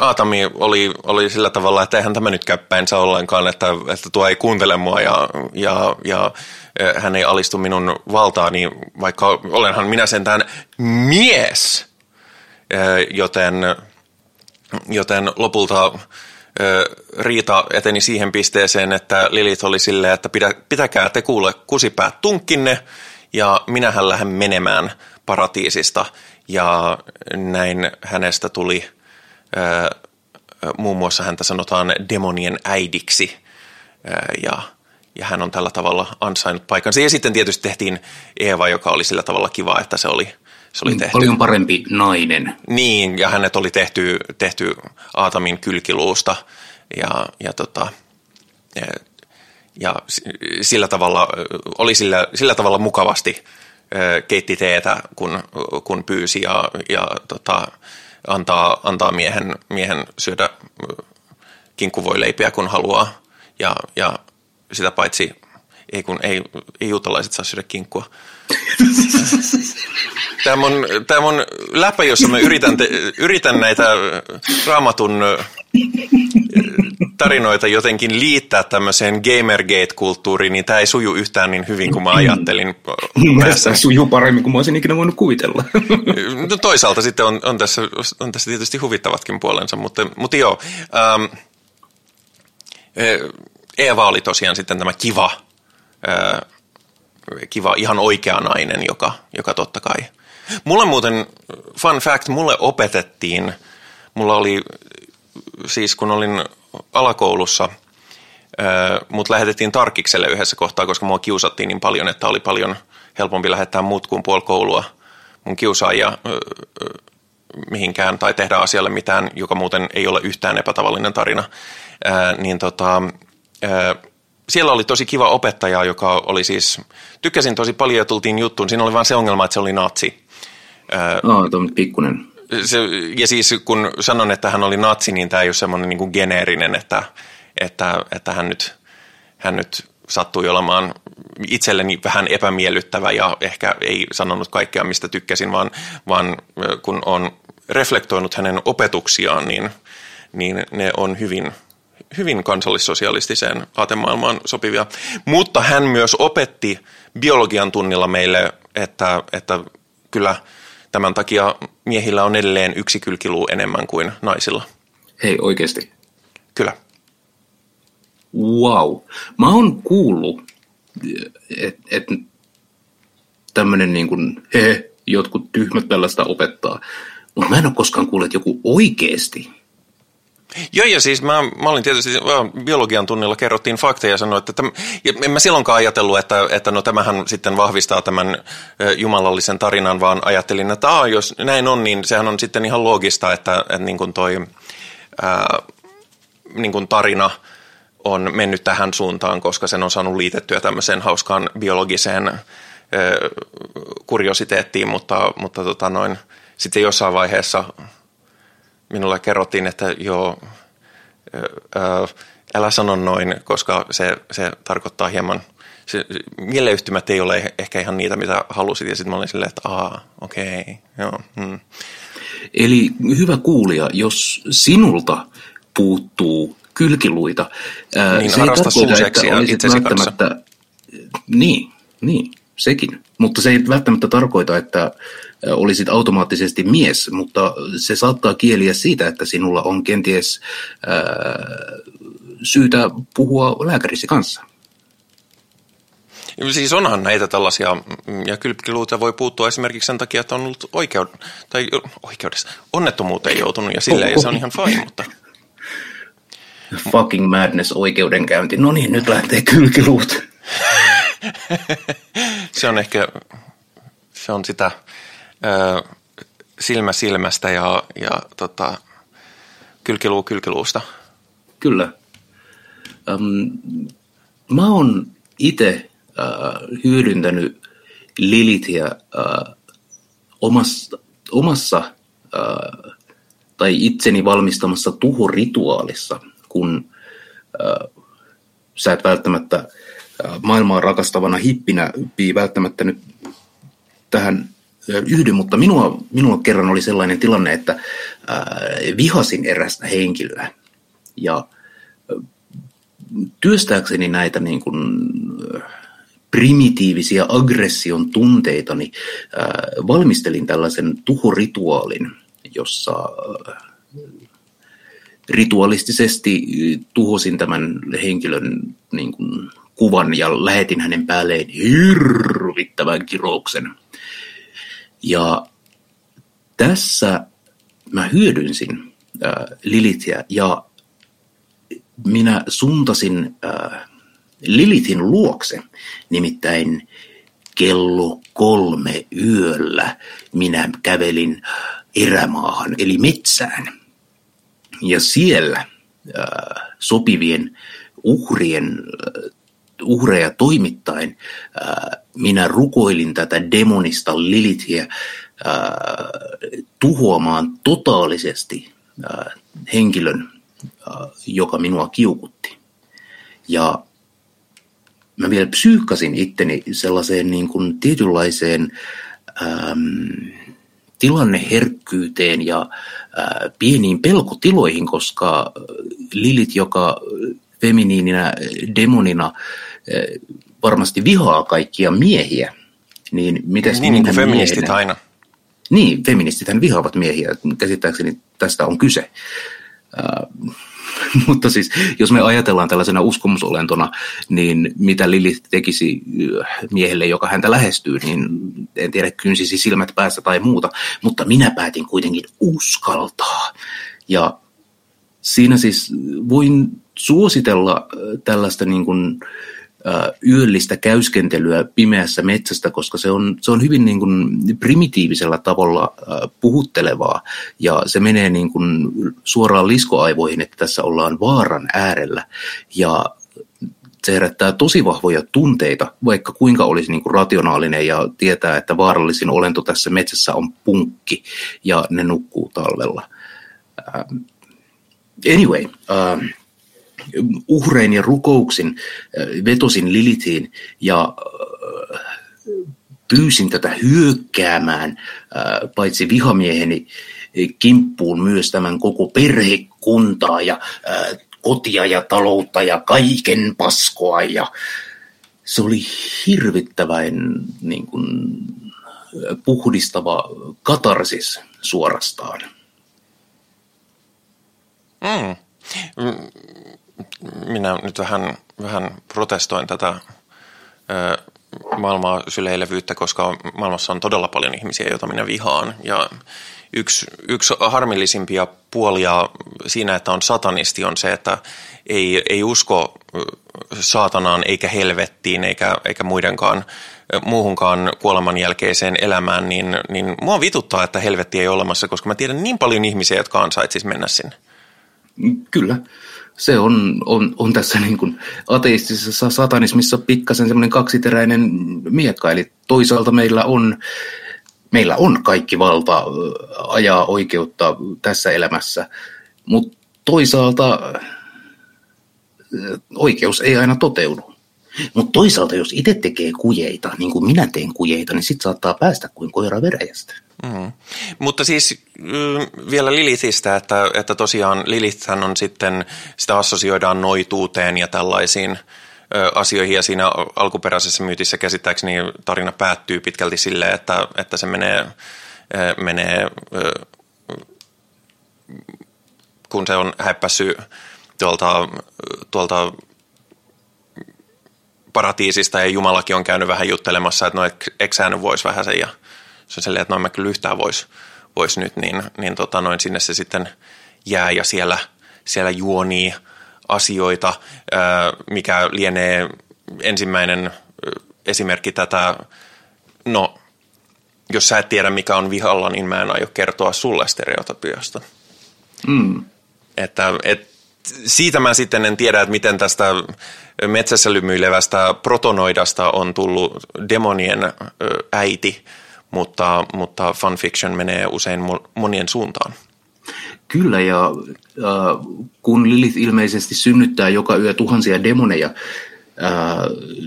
Aatami oli, oli sillä tavalla, että eihän tämä nyt käy päinsä ollenkaan, että, että tuo ei kuuntele mua ja, ja, ja hän ei alistu minun valtaani, vaikka olenhan minä sentään mies, joten, joten lopulta Riita eteni siihen pisteeseen, että Lilit oli silleen, että pidä, pitäkää te kuule kusipäät tunkkinne ja minähän lähden menemään paratiisista. Ja näin hänestä tuli, muun muassa häntä sanotaan demonien äidiksi ja, ja hän on tällä tavalla ansainnut paikansa. Ja sitten tietysti tehtiin Eeva, joka oli sillä tavalla kiva, että se oli, se oli tehty. Paljon parempi nainen. Niin, ja hänet oli tehty, tehty Aatamin kylkiluusta ja, ja, tota, ja, ja sillä tavalla, oli sillä, sillä tavalla mukavasti keitti teetä, kun, kun pyysi ja, ja tota, antaa, antaa miehen, miehen syödä kinkkuvoileipiä, kun haluaa. Ja, ja sitä paitsi ei, kun ei, ei juutalaiset saa syödä kinkkua. Tämä on, tämä on läpä, jossa mä yritän, te, yritän näitä raamatun tarinoita jotenkin liittää tämmöiseen Gamergate-kulttuuriin, niin tämä ei suju yhtään niin hyvin kuin mä ajattelin. Tämä sujuu paremmin kuin mä olisin ikinä voinut kuvitella. No toisaalta sitten on, on, tässä, on tässä tietysti huvittavatkin puolensa, mutta, mutta joo. Ähm, Eeva oli tosiaan sitten tämä kiva, äh, kiva ihan oikea nainen, joka, joka totta kai. Mulle muuten, fun fact, mulle opetettiin, mulla oli siis kun olin alakoulussa, mut lähetettiin tarkikselle yhdessä kohtaa, koska mua kiusattiin niin paljon, että oli paljon helpompi lähettää muut kuin puoli koulua mun kiusaajia mihinkään tai tehdä asialle mitään, joka muuten ei ole yhtään epätavallinen tarina, niin tota, siellä oli tosi kiva opettaja, joka oli siis, tykkäsin tosi paljon ja tultiin juttuun. Siinä oli vain se ongelma, että se oli natsi. No, tuo pikkunen se, ja siis kun sanon, että hän oli natsi, niin tämä ei ole semmoinen niin kuin geneerinen, että, että, että hän, nyt, hän nyt sattui olemaan itselleni vähän epämiellyttävä ja ehkä ei sanonut kaikkea, mistä tykkäsin, vaan, vaan kun on reflektoinut hänen opetuksiaan, niin, niin ne on hyvin, hyvin kansallissosialistiseen aatemaailmaan sopivia. Mutta hän myös opetti biologian tunnilla meille, että, että kyllä – Tämän takia miehillä on edelleen yksi kylkiluu enemmän kuin naisilla. Hei, oikeasti? Kyllä. Wow. Mä oon kuullut, että et tämmöinen niin kuin, he, jotkut tyhmät tällaista opettaa. Mutta mä en ole koskaan kuullut, että joku oikeasti Joo, ja siis mä, mä olin tietysti biologian tunnilla kerrottiin fakteja ja sanoin, että täm, en mä silloinkaan ajatellut, että, että no tämähän sitten vahvistaa tämän jumalallisen tarinan, vaan ajattelin, että aa, jos näin on, niin sehän on sitten ihan loogista, että, että niin kuin toi ää, niin kuin tarina on mennyt tähän suuntaan, koska sen on saanut liitettyä tämmöiseen hauskaan biologiseen ää, kuriositeettiin, mutta, mutta tota noin, sitten jossain vaiheessa – minulle kerrottiin, että joo, älä sano noin, koska se, se tarkoittaa hieman, se, mieleyhtymät ei ole ehkä ihan niitä, mitä halusit, ja sitten mä olin silleen, että aa, okei, okay, joo. Hmm. Eli hyvä kuulija, jos sinulta puuttuu kylkiluita, ää, niin, se ei tarkoita, että olisit välttämättä, niin, niin, sekin. Mutta se ei välttämättä tarkoita, että olisit automaattisesti mies, mutta se saattaa kieliä siitä, että sinulla on kenties ää, syytä puhua lääkärisi kanssa. Siis onhan näitä tällaisia, ja kylpkiluuta voi puuttua esimerkiksi sen takia, että on ollut oikeud, tai oikeudessa, onnettomuuteen joutunut, ja silleen, ja se on ihan fine, mutta... Fucking madness oikeudenkäynti. No niin, nyt lähtee kylkiluut. se on ehkä, se on sitä silmä silmästä ja, ja tota, kylkiluu kylkiluusta. Kyllä. Um, mä oon itse uh, hyödyntänyt Lilithiä uh, omassa, omassa uh, tai itseni valmistamassa tuhorituaalissa, kun uh, sä et välttämättä maailmaa rakastavana hippinä välttämättä nyt tähän yhdy, mutta minua, minua kerran oli sellainen tilanne, että vihasin erästä henkilöä. Ja työstääkseni näitä niin kuin, primitiivisiä aggression tunteita, niin valmistelin tällaisen tuhorituaalin, jossa ää, ritualistisesti tuhosin tämän henkilön niin kuin, kuvan ja lähetin hänen päälleen hirvittävän kirouksen. Ja tässä mä hyödynsin äh, Lilithia ja minä suuntasin äh, Lilithin luokse, nimittäin kello kolme yöllä minä kävelin erämaahan eli metsään. Ja siellä äh, sopivien uhrien äh, uhreja toimittaen äh, minä rukoilin tätä demonista Lilithiä äh, tuhoamaan totaalisesti äh, henkilön, joka minua kiukutti. Ja mä vielä psyykkasin itteni sellaiseen niin kuin tietynlaiseen äm, tilanneherkkyyteen ja ää, pieniin pelkotiloihin, koska Lilit, joka feminiininä demonina varmasti vihaa kaikkia miehiä. Niin, mitäs niin, niin kuin feministit miehenä? aina. Niin, feministithän vihaavat miehiä. Käsittääkseni tästä on kyse. Uh, mutta siis, jos me ajatellaan tällaisena uskomusolentona, niin mitä Lili tekisi miehelle, joka häntä lähestyy, niin en tiedä, kynsisi silmät päästä tai muuta. Mutta minä päätin kuitenkin uskaltaa. Ja siinä siis voin suositella tällaista niin kuin, yöllistä käyskentelyä pimeässä metsästä, koska se on, se on hyvin niin kuin primitiivisellä tavalla puhuttelevaa ja se menee niin kuin suoraan liskoaivoihin, että tässä ollaan vaaran äärellä ja se herättää tosi vahvoja tunteita, vaikka kuinka olisi niin kuin rationaalinen ja tietää, että vaarallisin olento tässä metsässä on punkki ja ne nukkuu talvella. Anyway, uhrein ja rukouksin äh, vetosin Lilitiin ja äh, pyysin tätä hyökkäämään äh, paitsi vihamieheni kimppuun myös tämän koko perhekuntaa ja kotia ja taloutta ja kaiken paskoa ja se oli hirvittävän niin kuin, puhdistava katarsis suorastaan. Mm minä nyt vähän, vähän protestoin tätä maailmaa syleilevyyttä, koska maailmassa on todella paljon ihmisiä, joita minä vihaan. Ja yksi, yksi harmillisimpia puolia siinä, että on satanisti, on se, että ei, ei usko saatanaan eikä helvettiin eikä, eikä muidenkaan muuhunkaan kuoleman jälkeiseen elämään, niin, niin mua vituttaa, että helvetti ei ole olemassa, koska mä tiedän niin paljon ihmisiä, jotka ansaitsisi mennä sinne. Kyllä se on, on, on tässä niin kuin ateistisessa satanismissa pikkasen semmoinen kaksiteräinen miekka. Eli toisaalta meillä on, meillä on kaikki valta ajaa oikeutta tässä elämässä, mutta toisaalta oikeus ei aina toteudu. Mutta toisaalta, jos itse tekee kujeita, niin kuin minä teen kujeita, niin sitten saattaa päästä kuin koira veräjästä. Mm. Mutta siis vielä Lilithistä, että, että tosiaan Lilithhän on sitten, sitä assosioidaan noituuteen ja tällaisiin asioihin ja siinä alkuperäisessä myytissä käsittääkseni tarina päättyy pitkälti silleen, että, että se menee, menee kun se on häppässyt tuolta, tuolta paratiisista ja Jumalakin on käynyt vähän juttelemassa, että no eksäänyt voisi vähän sen ja se on sellainen, että no mä kyllä yhtään voisi vois nyt, niin, niin tota noin sinne se sitten jää ja siellä, siellä juonii asioita, mikä lienee ensimmäinen esimerkki tätä, no jos sä et tiedä mikä on vihalla, niin mä en aio kertoa sulle stereotypiasta. Mm. Että, et, siitä mä sitten en tiedä, että miten tästä metsässä lymyilevästä protonoidasta on tullut demonien äiti, mutta, mutta fanfiction menee usein monien suuntaan. Kyllä, ja kun Lilith ilmeisesti synnyttää joka yö tuhansia demoneja,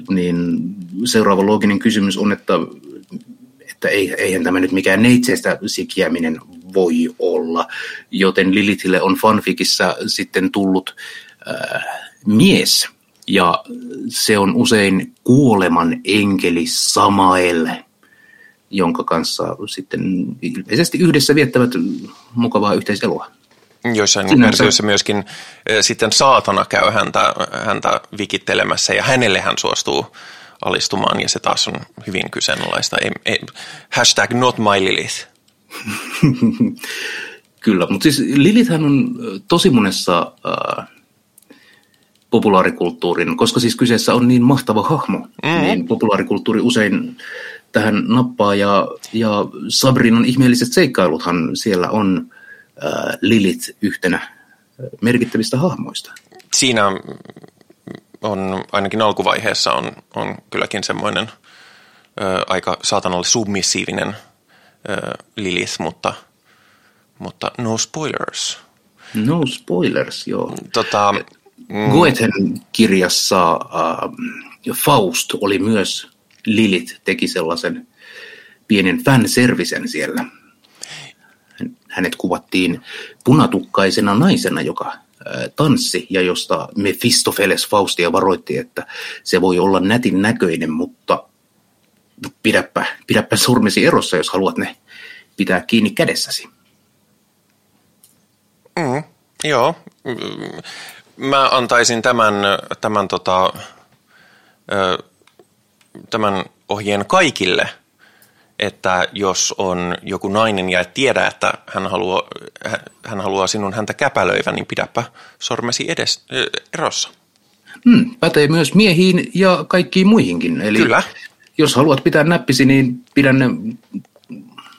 niin seuraava looginen kysymys on, että, että että eihän tämä nyt mikään neitseistä sikiäminen voi olla. Joten Lilithille on fanfikissa sitten tullut äh, mies, ja se on usein kuoleman enkeli Samael, jonka kanssa sitten ilmeisesti yhdessä viettävät mukavaa yhteiseloa. Joissain Sinänsä... versioissa myöskin sitten saatana käy häntä, häntä vikittelemässä ja hänelle hän suostuu alistumaan ja se taas on hyvin kyseenalaista. Ei, ei, hashtag not my Lilith. Kyllä, mutta siis Lilithhän on tosi monessa äh, populaarikulttuurin, koska siis kyseessä on niin mahtava hahmo, mm. niin populaarikulttuuri usein tähän nappaa ja, ja Sabrinan ihmeelliset seikkailuthan siellä on äh, Lilith yhtenä merkittävistä hahmoista. Siinä on ainakin alkuvaiheessa on, on kylläkin semmoinen ö, aika saatanalle submissiivinen ö, Lilith, mutta, mutta no spoilers. No spoilers, joo. Tota, mm. Goethen kirjassa äh, Faust oli myös Lilith, teki sellaisen pienen fanservisen siellä. Hänet kuvattiin punatukkaisena naisena, joka tanssi ja josta Mephistopheles Faustia varoitti, että se voi olla nätin näköinen, mutta pidäpä, pidäpä sormesi erossa, jos haluat ne pitää kiinni kädessäsi. Mm, joo. Mä antaisin tämän, tämän, tota, tämän ohjeen kaikille – että jos on joku nainen ja et tiedä, että hän haluaa, hän haluaa sinun häntä käpälöivän, niin pidäpä sormesi edes erossa. Hmm, pätee myös miehiin ja kaikkiin muihinkin. Eli Kyllä. jos haluat pitää näppisi, niin pidä ne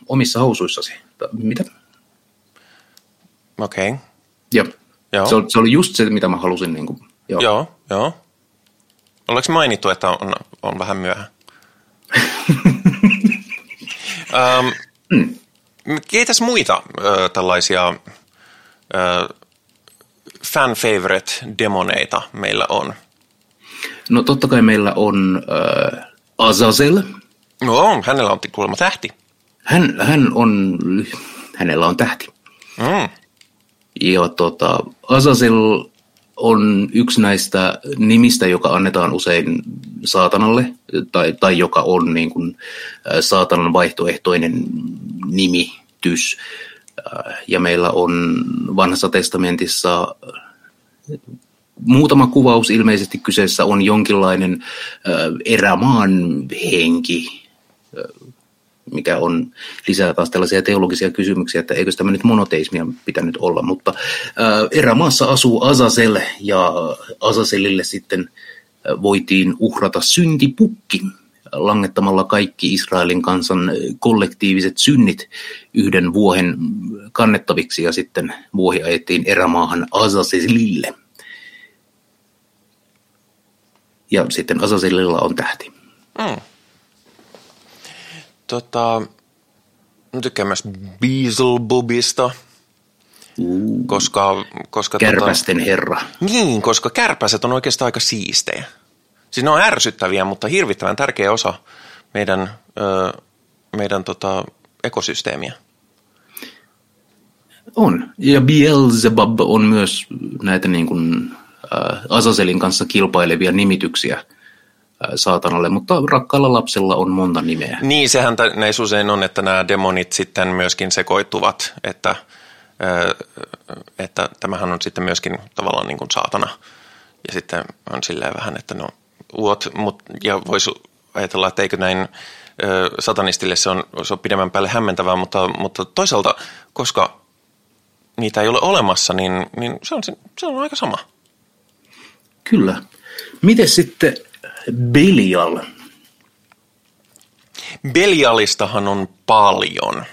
omissa housuissasi. Mitä? Okei. Okay. Joo. Joo. Se, oli, se oli just se, mitä mä halusin. Niin kuin, joo. joo, joo. Oliko mainittu, että on, on vähän myöhä? Ähm, mm. Keitäs muita äh, tällaisia äh, fan favorite demoneita meillä on? No totta kai meillä on äh, Azazel. No, hänellä on kuulemma tähti. Hän, hän on, hänellä on tähti. Mm. Ja tota, Azazel on yksi näistä nimistä, joka annetaan usein saatanalle, tai, tai joka on niin kuin, saatanan vaihtoehtoinen nimitys. Ja meillä on vanhassa testamentissa muutama kuvaus ilmeisesti kyseessä on jonkinlainen erämaan henki, mikä on lisää taas tällaisia teologisia kysymyksiä, että eikö tämä nyt monoteismia pitänyt olla, mutta ää, erämaassa asuu Azazel ja Azazelille sitten voitiin uhrata syntipukki langettamalla kaikki Israelin kansan kollektiiviset synnit yhden vuohen kannettaviksi ja sitten vuohi ajettiin erämaahan Azazelille. Ja sitten Azazelilla on tähti. Mm. Tota, mä tykkään myös Beelzebubista. Mm. Koska, koska tota- Kärpästen tota, herra. Niin, koska kärpäset on oikeastaan aika siistejä. Siis ne on ärsyttäviä, mutta hirvittävän tärkeä osa meidän, ö, meidän tota, ekosysteemiä. On. Ja Beelzebub on myös näitä niin kuin, äh, Azazelin kanssa kilpailevia nimityksiä saatanalle, mutta rakkaalla lapsella on monta nimeä. Niin, sehän näissä usein on, että nämä demonit sitten myöskin sekoittuvat, että, että tämähän on sitten myöskin tavallaan niin kuin saatana. Ja sitten on silleen vähän, että no, uot, mut, ja voisi ajatella, että eikö näin satanistille se on, se on pidemmän päälle hämmentävää, mutta, mutta toisaalta, koska niitä ei ole olemassa, niin, niin se, on, se on aika sama. Kyllä. Miten sitten Belial. Belialistahan on paljon,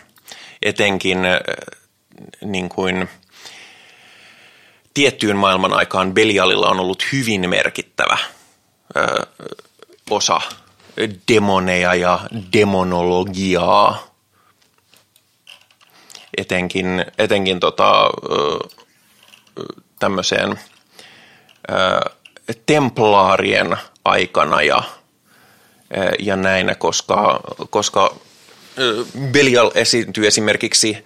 etenkin äh, niin kuin tiettyyn maailman aikaan Belialilla on ollut hyvin merkittävä ö, äh, osa demoneja ja demonologiaa. Etenkin, etenkin tota, tämmöiseen ö, templaarien aikana ja, ja näin, koska, koska ö, Belial esiintyy esimerkiksi,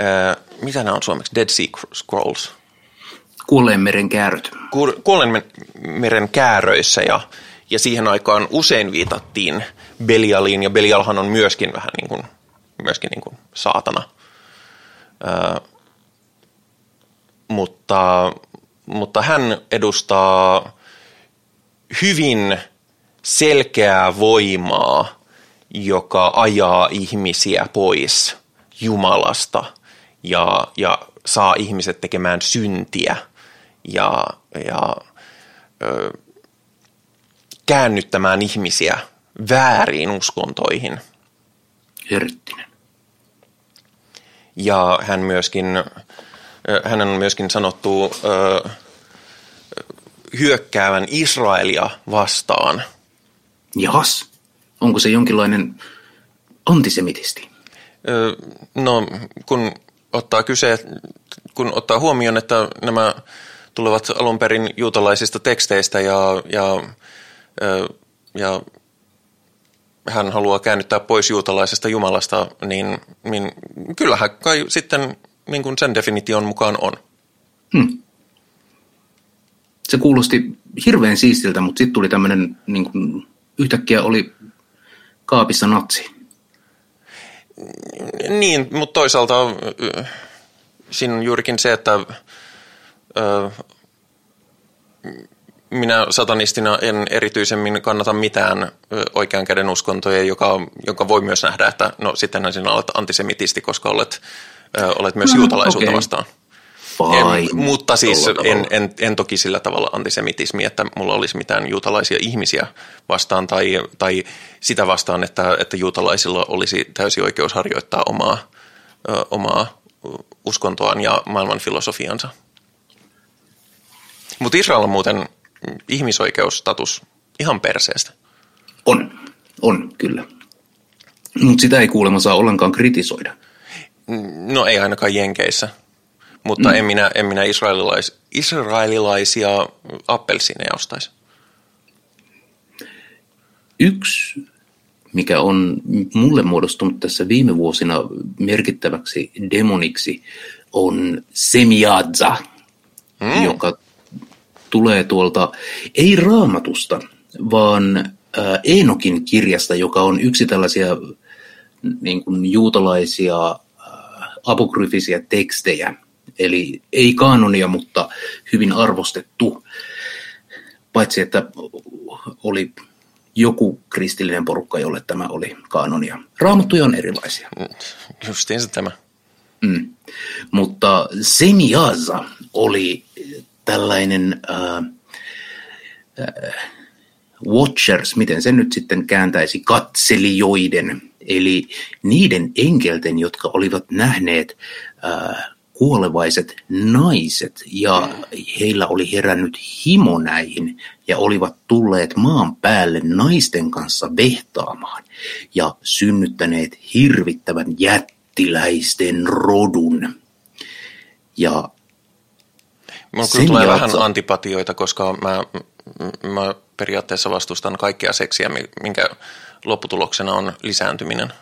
ö, mitä nämä on suomeksi, Dead Sea Scrolls, Kuolleen meren kääröt. Kuol- Kuolleen meren kääröissä ja, ja siihen aikaan usein viitattiin Belialiin ja Belialhan on myöskin vähän niin kuin, myöskin niin kuin saatana. Ö, mutta, mutta hän edustaa hyvin selkeää voimaa, joka ajaa ihmisiä pois Jumalasta ja, ja saa ihmiset tekemään syntiä ja, ja ö, käännyttämään ihmisiä väärin uskontoihin. Herttinen. Ja hän myöskin, hänen on myöskin sanottu ö, hyökkäävän Israelia vastaan. Jahas. Onko se jonkinlainen antisemitisti? Ö, No, kun ottaa kyse, kun ottaa huomioon, että nämä tulevat alun perin juutalaisista teksteistä ja, ja, ö, ja hän haluaa käännyttää pois juutalaisesta Jumalasta, niin, niin kyllähän kai sitten niin kuin sen definition mukaan on. Hmm. Se kuulosti hirveän siistiltä, mutta sitten tuli tämmöinen, niin kuin, yhtäkkiä oli kaapissa natsi. Niin, mutta toisaalta siinä on juurikin se, että ö, minä satanistina en erityisemmin kannata mitään oikean käden uskontoja, joka, joka voi myös nähdä, että no sittenhän sinä olet antisemitisti, koska olet, ö, olet myös No, juutalaisuutta okei. vastaan. Fine. En, mutta siis en, en, en toki sillä tavalla antisemitismi, että mulla olisi mitään juutalaisia ihmisiä vastaan tai, tai sitä vastaan, että, että juutalaisilla olisi täysi oikeus harjoittaa omaa, ö, omaa uskontoaan ja maailman filosofiansa. Mutta Israel on muuten ihmisoikeusstatus ihan perseestä. On, on kyllä. Mutta sitä ei kuulemma saa ollenkaan kritisoida. No ei ainakaan Jenkeissä, mutta mm. en minä, en minä israelilais, israelilaisia appelsiineja ostaisi. Yksi, mikä on mulle muodostunut tässä viime vuosina merkittäväksi demoniksi, on Semiadza, mm. joka tulee tuolta, ei raamatusta, vaan äh, Eenokin kirjasta, joka on yksi tällaisia niin kuin juutalaisia äh, apokryfisia tekstejä, eli ei kaanonia, mutta hyvin arvostettu, paitsi että oli joku kristillinen porukka, jolle tämä oli kaanonia. Raamattuja on erilaisia. Justiinsa tämä. Mm. Mutta Semiaza oli tällainen äh, äh, watchers, miten se nyt sitten kääntäisi, katselijoiden, eli niiden enkelten, jotka olivat nähneet äh, kuolevaiset naiset ja heillä oli herännyt himo näihin ja olivat tulleet maan päälle naisten kanssa vehtaamaan ja synnyttäneet hirvittävän jättiläisten rodun. Ja Mulla Sen tulee jatsa- vähän antipatioita, koska mä, mä periaatteessa vastustan kaikkea seksiä, mi- minkä lopputuloksena on lisääntyminen.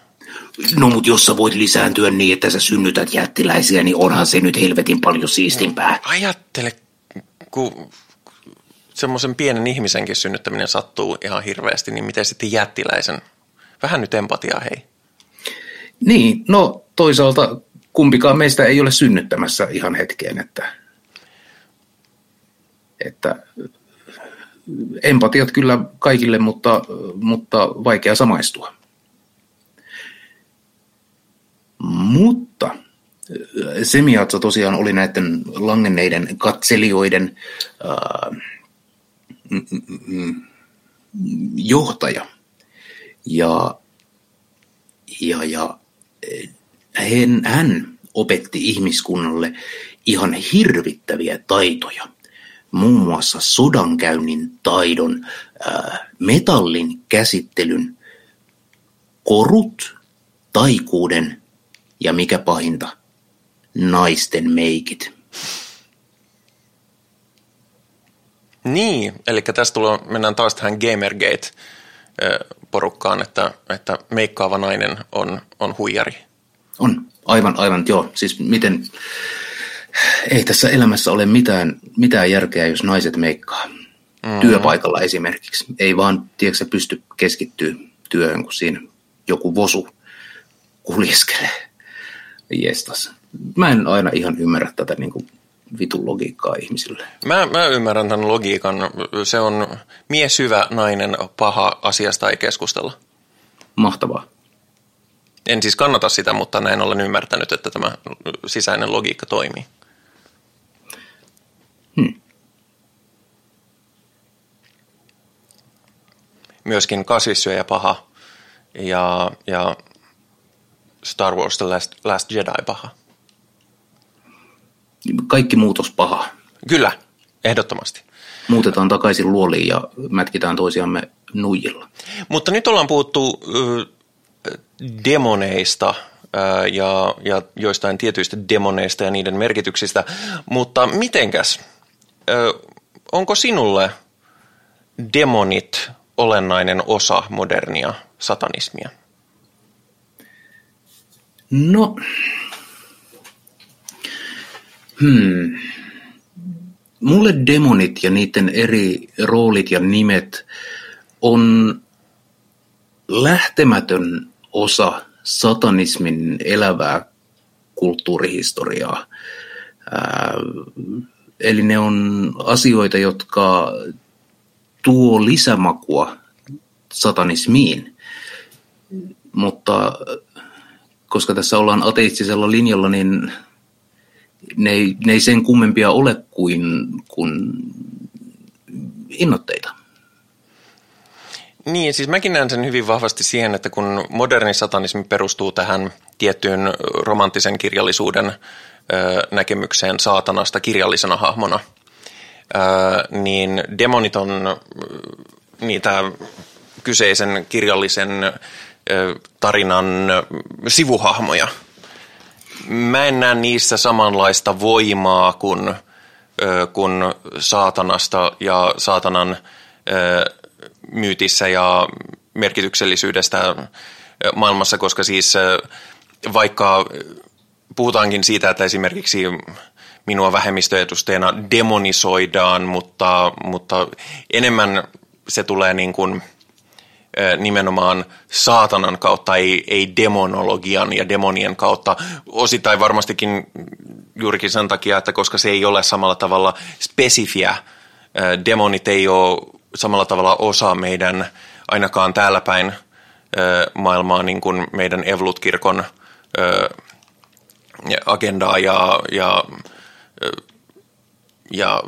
No mutta jos sä voit lisääntyä niin, että sä synnytät jättiläisiä, niin onhan se nyt helvetin paljon siistimpää. Ajattele, kun semmoisen pienen ihmisenkin synnyttäminen sattuu ihan hirveästi, niin miten sitten jättiläisen? Vähän nyt empatiaa, hei. Niin, no toisaalta kumpikaan meistä ei ole synnyttämässä ihan hetkeen, että, että empatiat kyllä kaikille, mutta, mutta vaikea samaistua. Mutta Semiatsa tosiaan oli näiden langenneiden katselijoiden ää, mm, johtaja. Ja, ja, ja hän, hän opetti ihmiskunnalle ihan hirvittäviä taitoja. Muun muassa sodankäynnin taidon, ää, metallin käsittelyn, korut, taikuuden ja mikä pahinta, naisten meikit. Niin, eli tästä tulee, mennään taas tähän Gamergate porukkaan, että, että meikkaava nainen on, on huijari. On, aivan, aivan, joo. Siis miten, ei tässä elämässä ole mitään, mitään järkeä, jos naiset meikkaa. Mm. Työpaikalla esimerkiksi. Ei vaan, tiedätkö, pysty keskittyä työhön, kun siinä joku vosu kuljeskelee. Jestas. Mä en aina ihan ymmärrä tätä niin kuin vitun logiikkaa ihmisille. Mä, mä ymmärrän tämän logiikan. Se on mies hyvä, nainen paha, asiasta ei keskustella. Mahtavaa. En siis kannata sitä, mutta näin olen ymmärtänyt, että tämä sisäinen logiikka toimii. Hmm. Myöskin kasvissyöjä paha ja, ja Star Wars The Last, Last Jedi paha. Kaikki muutos paha. Kyllä, ehdottomasti. Muutetaan takaisin luoliin ja mätkitään toisiamme nuijilla. Mutta nyt ollaan puhuttu äh, demoneista äh, ja, ja joistain tietyistä demoneista ja niiden merkityksistä, mutta mitenkäs? Äh, onko sinulle demonit olennainen osa modernia satanismia? No, hmm. Mulle demonit ja niiden eri roolit ja nimet on lähtemätön osa satanismin elävää kulttuurihistoriaa. Ää, eli ne on asioita, jotka tuo lisämakua satanismiin. Mutta koska tässä ollaan ateistisella linjalla, niin ne ei, ne ei sen kummempia ole kuin, kuin innoitteita. Niin, siis mäkin näen sen hyvin vahvasti siihen, että kun moderni satanismi perustuu tähän tiettyyn romanttisen kirjallisuuden näkemykseen saatanasta kirjallisena hahmona, niin demonit on niitä kyseisen kirjallisen tarinan sivuhahmoja. Mä en näe niissä samanlaista voimaa kuin, kun saatanasta ja saatanan myytissä ja merkityksellisyydestä maailmassa, koska siis vaikka puhutaankin siitä, että esimerkiksi minua vähemmistöedustajana demonisoidaan, mutta, mutta enemmän se tulee niin kuin – nimenomaan saatanan kautta, ei, ei demonologian ja demonien kautta. Osittain varmastikin juurikin sen takia, että koska se ei ole samalla tavalla spesifiä. Demonit ei ole samalla tavalla osa meidän, ainakaan täällä päin maailmaa, niin kuin meidän Evlut-kirkon agendaa ja, ja, ja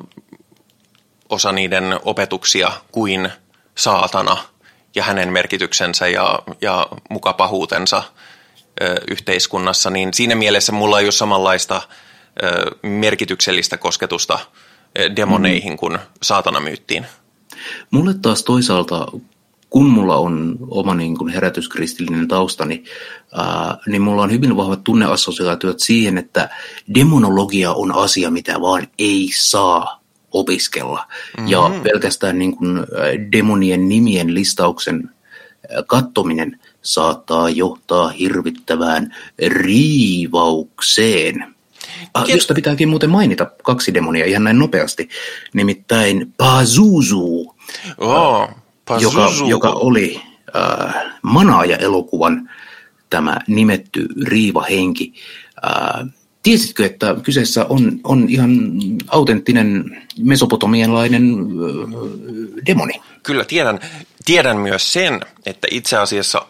osa niiden opetuksia kuin saatana – ja hänen merkityksensä ja, ja mukapahuutensa ö, yhteiskunnassa, niin siinä mielessä mulla ei ole samanlaista ö, merkityksellistä kosketusta ö, demoneihin mm. kuin saatanamyyttiin. Mulle taas toisaalta, kun mulla on oma niin kuin herätyskristillinen taustani, ää, niin mulla on hyvin vahvat tunneassosiaatiot siihen, että demonologia on asia, mitä vaan ei saa opiskella. Mm-hmm. Ja pelkästään niin kuin demonien nimien listauksen kattominen saattaa johtaa hirvittävään riivaukseen. Ah, josta pitääkin muuten mainita kaksi demonia ihan näin nopeasti. Nimittäin Pazuzu, oh, Pazuzu. Joka, joka oli äh, Manaaja-elokuvan tämä nimetty riivahenki. Äh, Tiesitkö, että kyseessä on, on ihan autenttinen mesopotamialainen demoni? Kyllä tiedän. Tiedän myös sen, että itse asiassa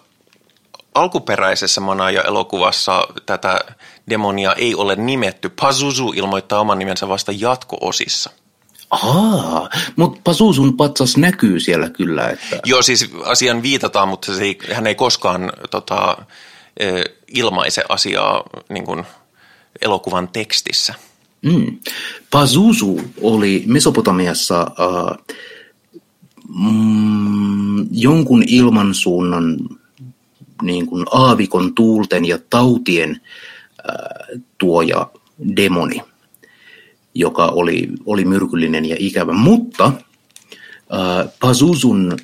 alkuperäisessä Manaja-elokuvassa tätä demonia ei ole nimetty. Pazuzu ilmoittaa oman nimensä vasta jatko-osissa. Aa, mutta Pazuzun patsas näkyy siellä kyllä. Että... Joo, siis asian viitataan, mutta se ei, hän ei koskaan tota, ilmaise asiaa niin kuin – elokuvan tekstissä. Mm. Pazuzu oli Mesopotamiassa äh, mm, jonkun ilmansuunnan niin kuin aavikon tuulten ja tautien äh, tuoja demoni, joka oli, oli myrkyllinen ja ikävä. Mutta äh, Pazuzun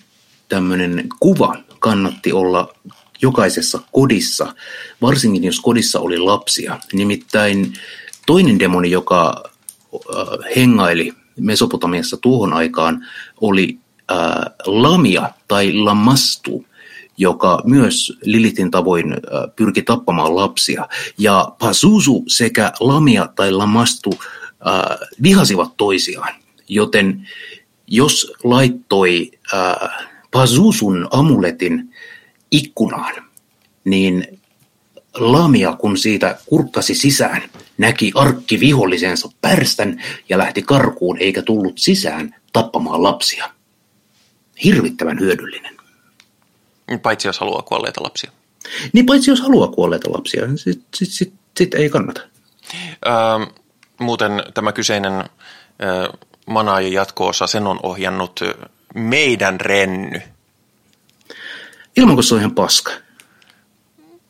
tämmöinen kuva kannatti olla jokaisessa kodissa, varsinkin jos kodissa oli lapsia. Nimittäin toinen demoni, joka äh, hengaili Mesopotamiassa tuohon aikaan, oli äh, Lamia tai Lamastu, joka myös Lilitin tavoin äh, pyrki tappamaan lapsia. Ja Pazuzu sekä Lamia tai Lamastu vihasivat toisiaan, joten jos laittoi Pazuzun amuletin ikkunaan, niin Lamia, kun siitä kurkkasi sisään, näki arkki vihollisensa pärstän ja lähti karkuun eikä tullut sisään tappamaan lapsia. Hirvittävän hyödyllinen. Paitsi jos haluaa kuolleita lapsia. Niin paitsi jos haluaa kuolleita lapsia, sitten sit, sit, sit ei kannata. Öö, muuten tämä kyseinen öö, manaajan jatko-osa, sen on ohjannut meidän renny. Ilmanko se on ihan paska?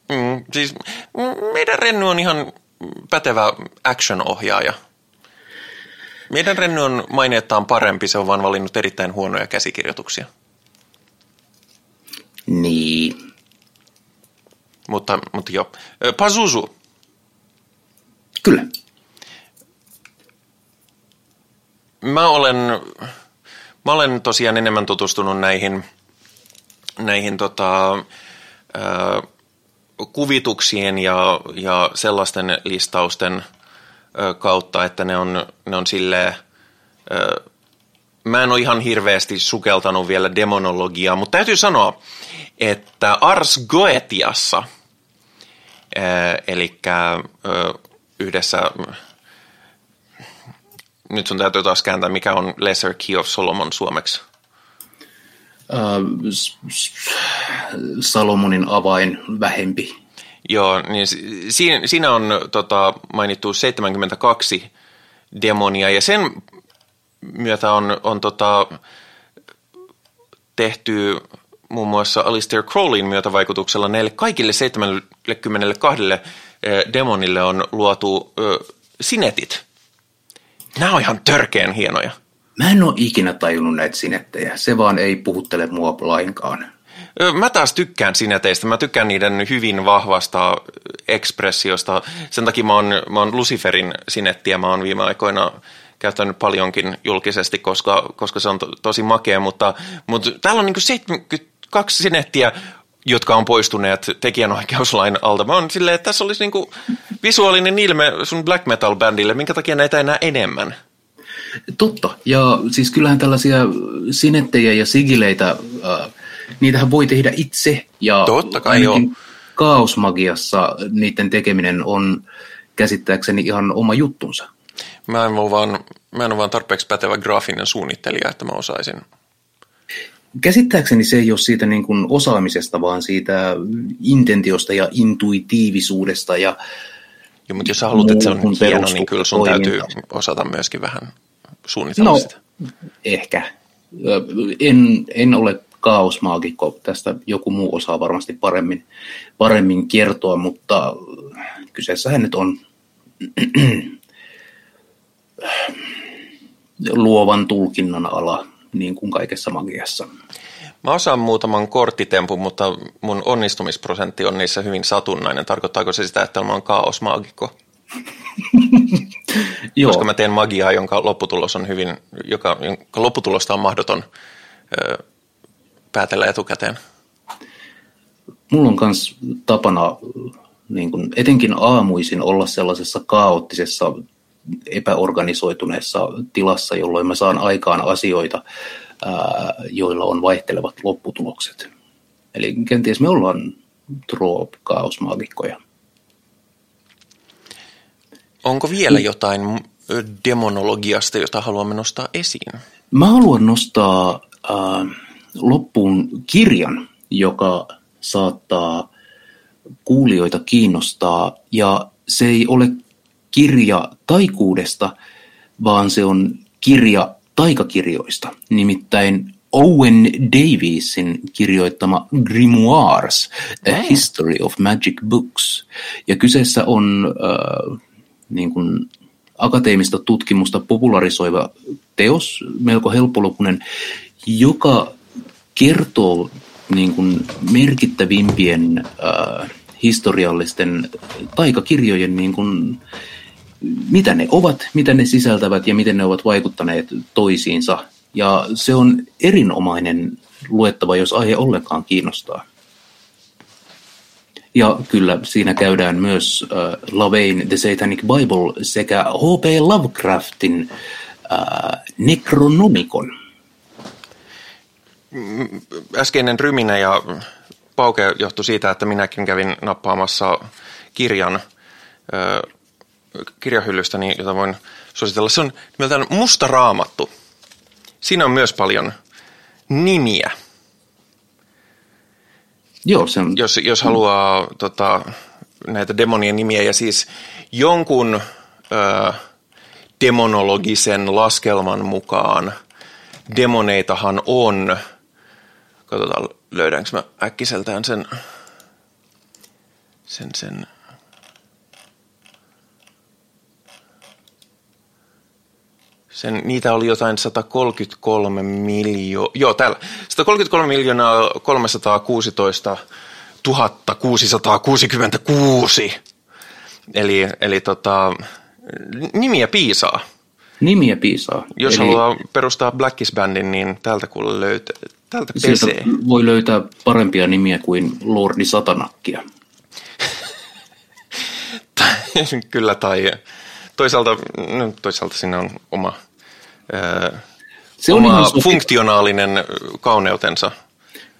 Mm, siis meidän renny on ihan pätevä action-ohjaaja. Meidän renny on maineettaan parempi, se on vaan valinnut erittäin huonoja käsikirjoituksia. Niin. Mutta, mutta joo. Pazuzu. Kyllä. Mä olen, mä olen tosiaan enemmän tutustunut näihin, näihin tota, äh, kuvituksien ja, ja sellaisten listausten äh, kautta, että ne on, ne on silleen, äh, mä en ole ihan hirveästi sukeltanut vielä demonologiaa, mutta täytyy sanoa, että Ars Goetiassa, eli yhdessä nyt sun täytyy taas kääntää, mikä on Lesser Key of Solomon suomeksi. Uh, Salomonin avain vähempi. Joo, niin siinä, on tota, mainittu 72 demonia ja sen myötä on, on tota, tehty muun muassa Alistair Crowleyn myötävaikutuksella näille kaikille 72 demonille on luotu ö, sinetit – Nämä on ihan törkeän hienoja. Mä en ole ikinä tajunnut näitä sinettejä. Se vaan ei puhuttele mua lainkaan. Mä taas tykkään sineteistä. Mä tykkään niiden hyvin vahvasta ekspressiosta. Sen takia mä oon, mä oon Luciferin sinettiä. Mä oon viime aikoina käyttänyt paljonkin julkisesti, koska, koska se on to, tosi makea. Mutta, mutta täällä on niin 72 sinettiä, jotka on poistuneet tekijänoikeuslain alta. Mä oon silleen, että tässä olisi niinku visuaalinen ilme sun black metal bändille, minkä takia näitä enää enemmän? Totta, ja siis kyllähän tällaisia sinettejä ja sigileitä, äh, niitähän voi tehdä itse. Ja Totta kai joo. Kaosmagiassa niiden tekeminen on käsittääkseni ihan oma juttunsa. Mä en ole vaan, mä en ole vaan tarpeeksi pätevä graafinen suunnittelija, että mä osaisin Käsittääkseni se ei ole siitä niin kuin osaamisesta, vaan siitä intentiosta ja intuitiivisuudesta. Ja Joo, mutta jos sä haluat, että se on hieno, niin kyllä sun toiminta. täytyy osata myöskin vähän suunnitella no, sitä. ehkä. En, en ole kaosmaagikko, tästä joku muu osaa varmasti paremmin, paremmin kertoa, mutta kyseessähän nyt on luovan tulkinnan ala niin kuin kaikessa magiassa. Mä osaan muutaman korttitempun, mutta mun onnistumisprosentti on niissä hyvin satunnainen. Tarkoittaako se sitä, että mä oon kaosmaagikko? Joo. Koska mä teen magiaa, jonka lopputulos on hyvin, joka, jonka lopputulosta on mahdoton ö, päätellä etukäteen. Mulla on myös tapana niin kun etenkin aamuisin olla sellaisessa kaoottisessa epäorganisoituneessa tilassa, jolloin mä saan aikaan asioita, joilla on vaihtelevat lopputulokset. Eli kenties me ollaan troop-kaosmaagikkoja. Onko vielä jotain demonologiasta, jota haluamme nostaa esiin? Mä haluan nostaa äh, loppuun kirjan, joka saattaa kuulijoita kiinnostaa. Ja se ei ole kirja taikuudesta, vaan se on kirja taikakirjoista, nimittäin Owen Davisin kirjoittama Grimoires, A History of Magic Books. Ja kyseessä on äh, niin kuin akateemista tutkimusta popularisoiva teos, melko helppolukunen, joka kertoo niin kuin merkittävimpien äh, historiallisten taikakirjojen, niin kuin, mitä ne ovat, mitä ne sisältävät ja miten ne ovat vaikuttaneet toisiinsa. Ja se on erinomainen luettava, jos aihe ollenkaan kiinnostaa. Ja kyllä siinä käydään myös äh, Lavain The Satanic Bible sekä H.P. Lovecraftin äh, Necronomicon. Äskeinen ryminä ja pauke johtui siitä, että minäkin kävin nappaamassa kirjan äh, kirjahyllystäni, jota voin suositella. Se on nimeltään Musta Raamattu. Siinä on myös paljon nimiä. Joo, se on... Jos, jos haluaa tota, näitä demonien nimiä ja siis jonkun ö, demonologisen laskelman mukaan demoneitahan on, katsotaan löydänkö mä äkkiseltään sen, sen, sen Sen, niitä oli jotain 133 miljoonaa, joo täällä, 133 miljoonaa 316 666. Eli, eli tota, nimiä piisaa. Nimiä piisaa. Jos eli... haluaa perustaa Blackis Bandin, niin täältä kuule löytää, täältä pesee. voi löytää parempia nimiä kuin Lordi Satanakkia. Kyllä, tai toisaalta, no, toisaalta siinä on oma se on ihan funktionaalinen kauneutensa.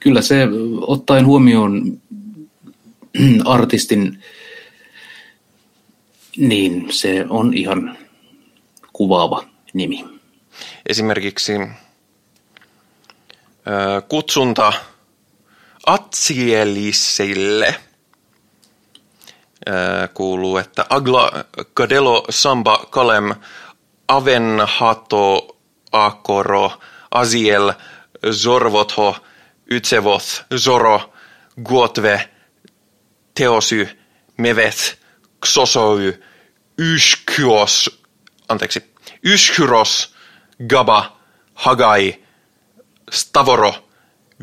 Kyllä se ottaen huomioon artistin, niin se on ihan kuvaava nimi. Esimerkiksi kutsunta Atsielisille kuuluu, että Agla Kadelo Samba Kalem Avenhato Akoro, Aziel, Zorvotho, Ytsevoth, Zoro, Guotve, Teosy, Meveth, Xosoy, Yskyos, anteeksi, Yskyros, Gaba, Hagai, Stavoro,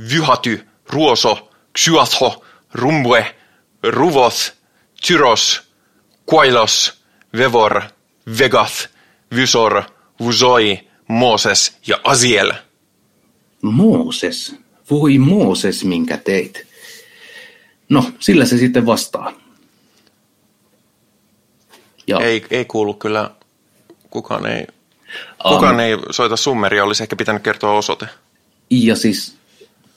Vyhaty, Ruoso, Xyatho, Rumbue, Ruvoth, Tyros, Quailos, Vevor, Vegath, Vysor, Vuzoi, Mooses ja Aziel. Mooses? Voi Mooses, minkä teit. No, sillä se sitten vastaa. Ja. Ei, ei kuulu kyllä, kukaan ei, kukaan um, ei soita summeria, olisi ehkä pitänyt kertoa osoite. Ja siis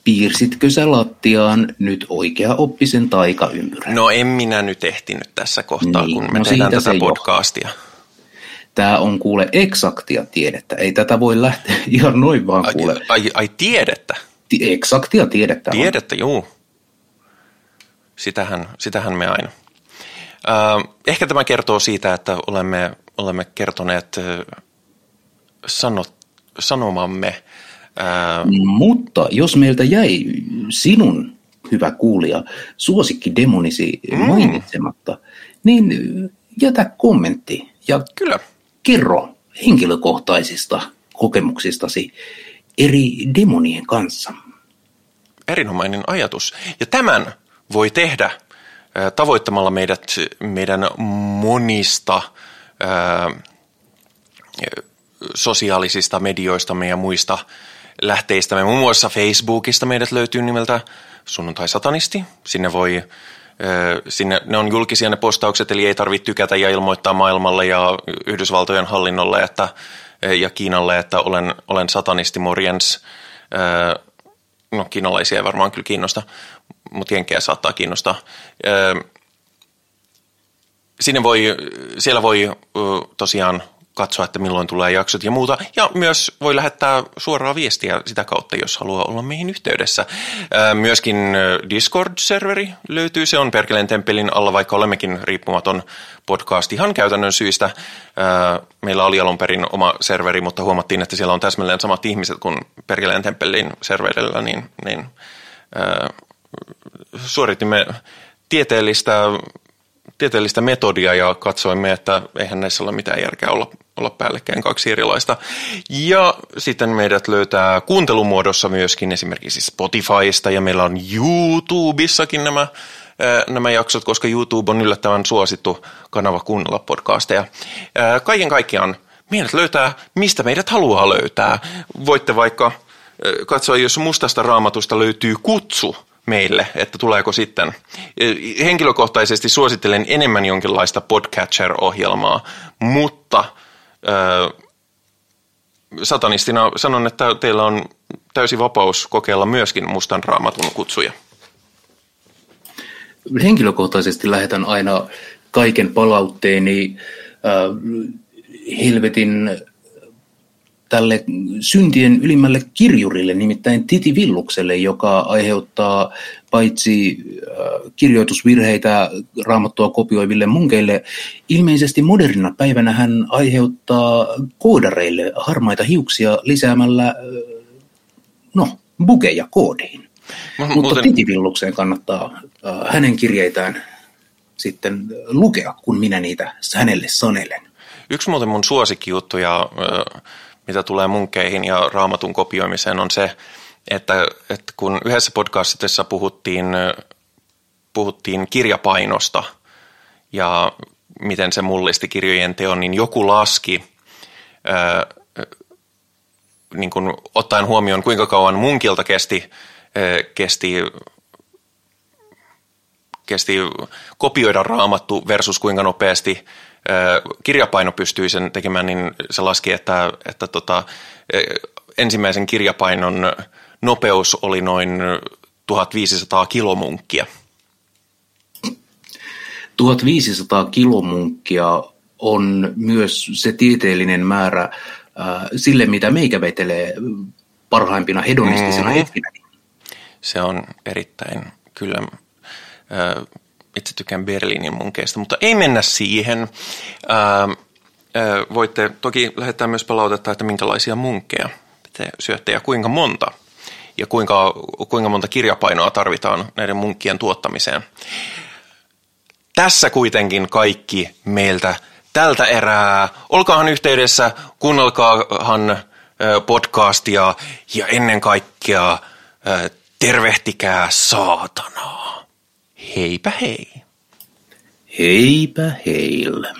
piirsitkö sä lattiaan nyt oikea oppisen taikaympyrän? No en minä nyt ehtinyt tässä kohtaa, niin, kun me no tehdään tätä podcastia. Johtaa. Tämä on kuule eksaktia tiedettä. Ei tätä voi lähteä ihan noin vaan kuule. Ai, ai, ai tiedettä? Eksaktia tiedettä Tiedettä, juu. Sitähän, sitähän me aina. Äh, ehkä tämä kertoo siitä, että olemme, olemme kertoneet äh, sanot, sanomamme. Äh, Mutta jos meiltä jäi sinun, hyvä kuulija, suosikki demonisi mm. mainitsematta, niin jätä kommentti. Ja Kyllä kerro henkilökohtaisista kokemuksistasi eri demonien kanssa. Erinomainen ajatus. Ja tämän voi tehdä tavoittamalla meidät meidän monista ää, sosiaalisista medioista ja muista lähteistämme. Muun muassa Facebookista meidät löytyy nimeltä Sunnuntai Satanisti. Sinne voi Sinne, ne on julkisia ne postaukset, eli ei tarvitse tykätä ja ilmoittaa maailmalle ja Yhdysvaltojen hallinnolle että, ja Kiinalle, että olen, olen satanisti morjens. No kiinalaisia ei varmaan kyllä kiinnosta, mutta jenkejä saattaa kiinnostaa. Sinne voi, siellä voi tosiaan katsoa, että milloin tulee jaksot ja muuta. Ja myös voi lähettää suoraa viestiä sitä kautta, jos haluaa olla meihin yhteydessä. Myöskin Discord-serveri löytyy. Se on Perkeleen temppelin alla, vaikka olemmekin riippumaton podcast ihan käytännön syistä. Meillä oli alun perin oma serveri, mutta huomattiin, että siellä on täsmälleen samat ihmiset kuin Perkeleen temppelin serverillä, niin, niin suoritimme tieteellistä tieteellistä metodia ja katsoimme, että eihän näissä ole mitään järkeä olla, olla päällekkäin kaksi erilaista. Ja sitten meidät löytää kuuntelumuodossa myöskin esimerkiksi Spotifysta ja meillä on YouTubissakin nämä nämä jaksot, koska YouTube on yllättävän suosittu kanava kuunnella podcasteja. Kaiken kaikkiaan meidät löytää, mistä meidät haluaa löytää. Voitte vaikka katsoa, jos mustasta raamatusta löytyy kutsu meille, että tuleeko sitten. Henkilökohtaisesti suosittelen enemmän jonkinlaista podcatcher-ohjelmaa, mutta satanistina sanon, että teillä on täysi vapaus kokeilla myöskin mustan raamatun kutsuja. Henkilökohtaisesti lähetän aina kaiken palautteeni äh, helvetin tälle syntien ylimmälle kirjurille, nimittäin Titi Villukselle, joka aiheuttaa paitsi äh, kirjoitusvirheitä raamattua kopioiville munkeille, ilmeisesti modernina päivänä hän aiheuttaa koodareille harmaita hiuksia lisäämällä, äh, no, bugeja koodiin. Mutta muuten... Titi Villukseen kannattaa äh, hänen kirjeitään sitten lukea, kun minä niitä hänelle sanelen. Yksi muuten mun suosikkijuttuja mitä tulee munkeihin ja raamatun kopioimiseen, on se, että, että kun yhdessä podcastissa puhuttiin, puhuttiin kirjapainosta ja miten se mullisti kirjojen teon, niin joku laski, ää, niin kuin ottaen huomioon, kuinka kauan munkilta kesti, ää, kesti kesti kopioida raamattu versus kuinka nopeasti kirjapaino pystyi sen tekemään, niin se laski, että, että tota, ensimmäisen kirjapainon nopeus oli noin 1500 kilomunkkia. 1500 kilomunkkia on myös se tieteellinen määrä äh, sille, mitä meikä vetelee parhaimpina hedonistisena mm. hetkinä. Se on erittäin kyllä äh, itse tykkään Berliinin munkeista, mutta ei mennä siihen. Ää, ää, voitte toki lähettää myös palautetta, että minkälaisia munkkeja te syötte ja kuinka monta. Ja kuinka, kuinka monta kirjapainoa tarvitaan näiden munkkien tuottamiseen. Tässä kuitenkin kaikki meiltä tältä erää. Olkaahan yhteydessä, kuunnelkaahan podcastia ja ennen kaikkea tervehtikää saatanaa. Heipä hei. Heipä heillä.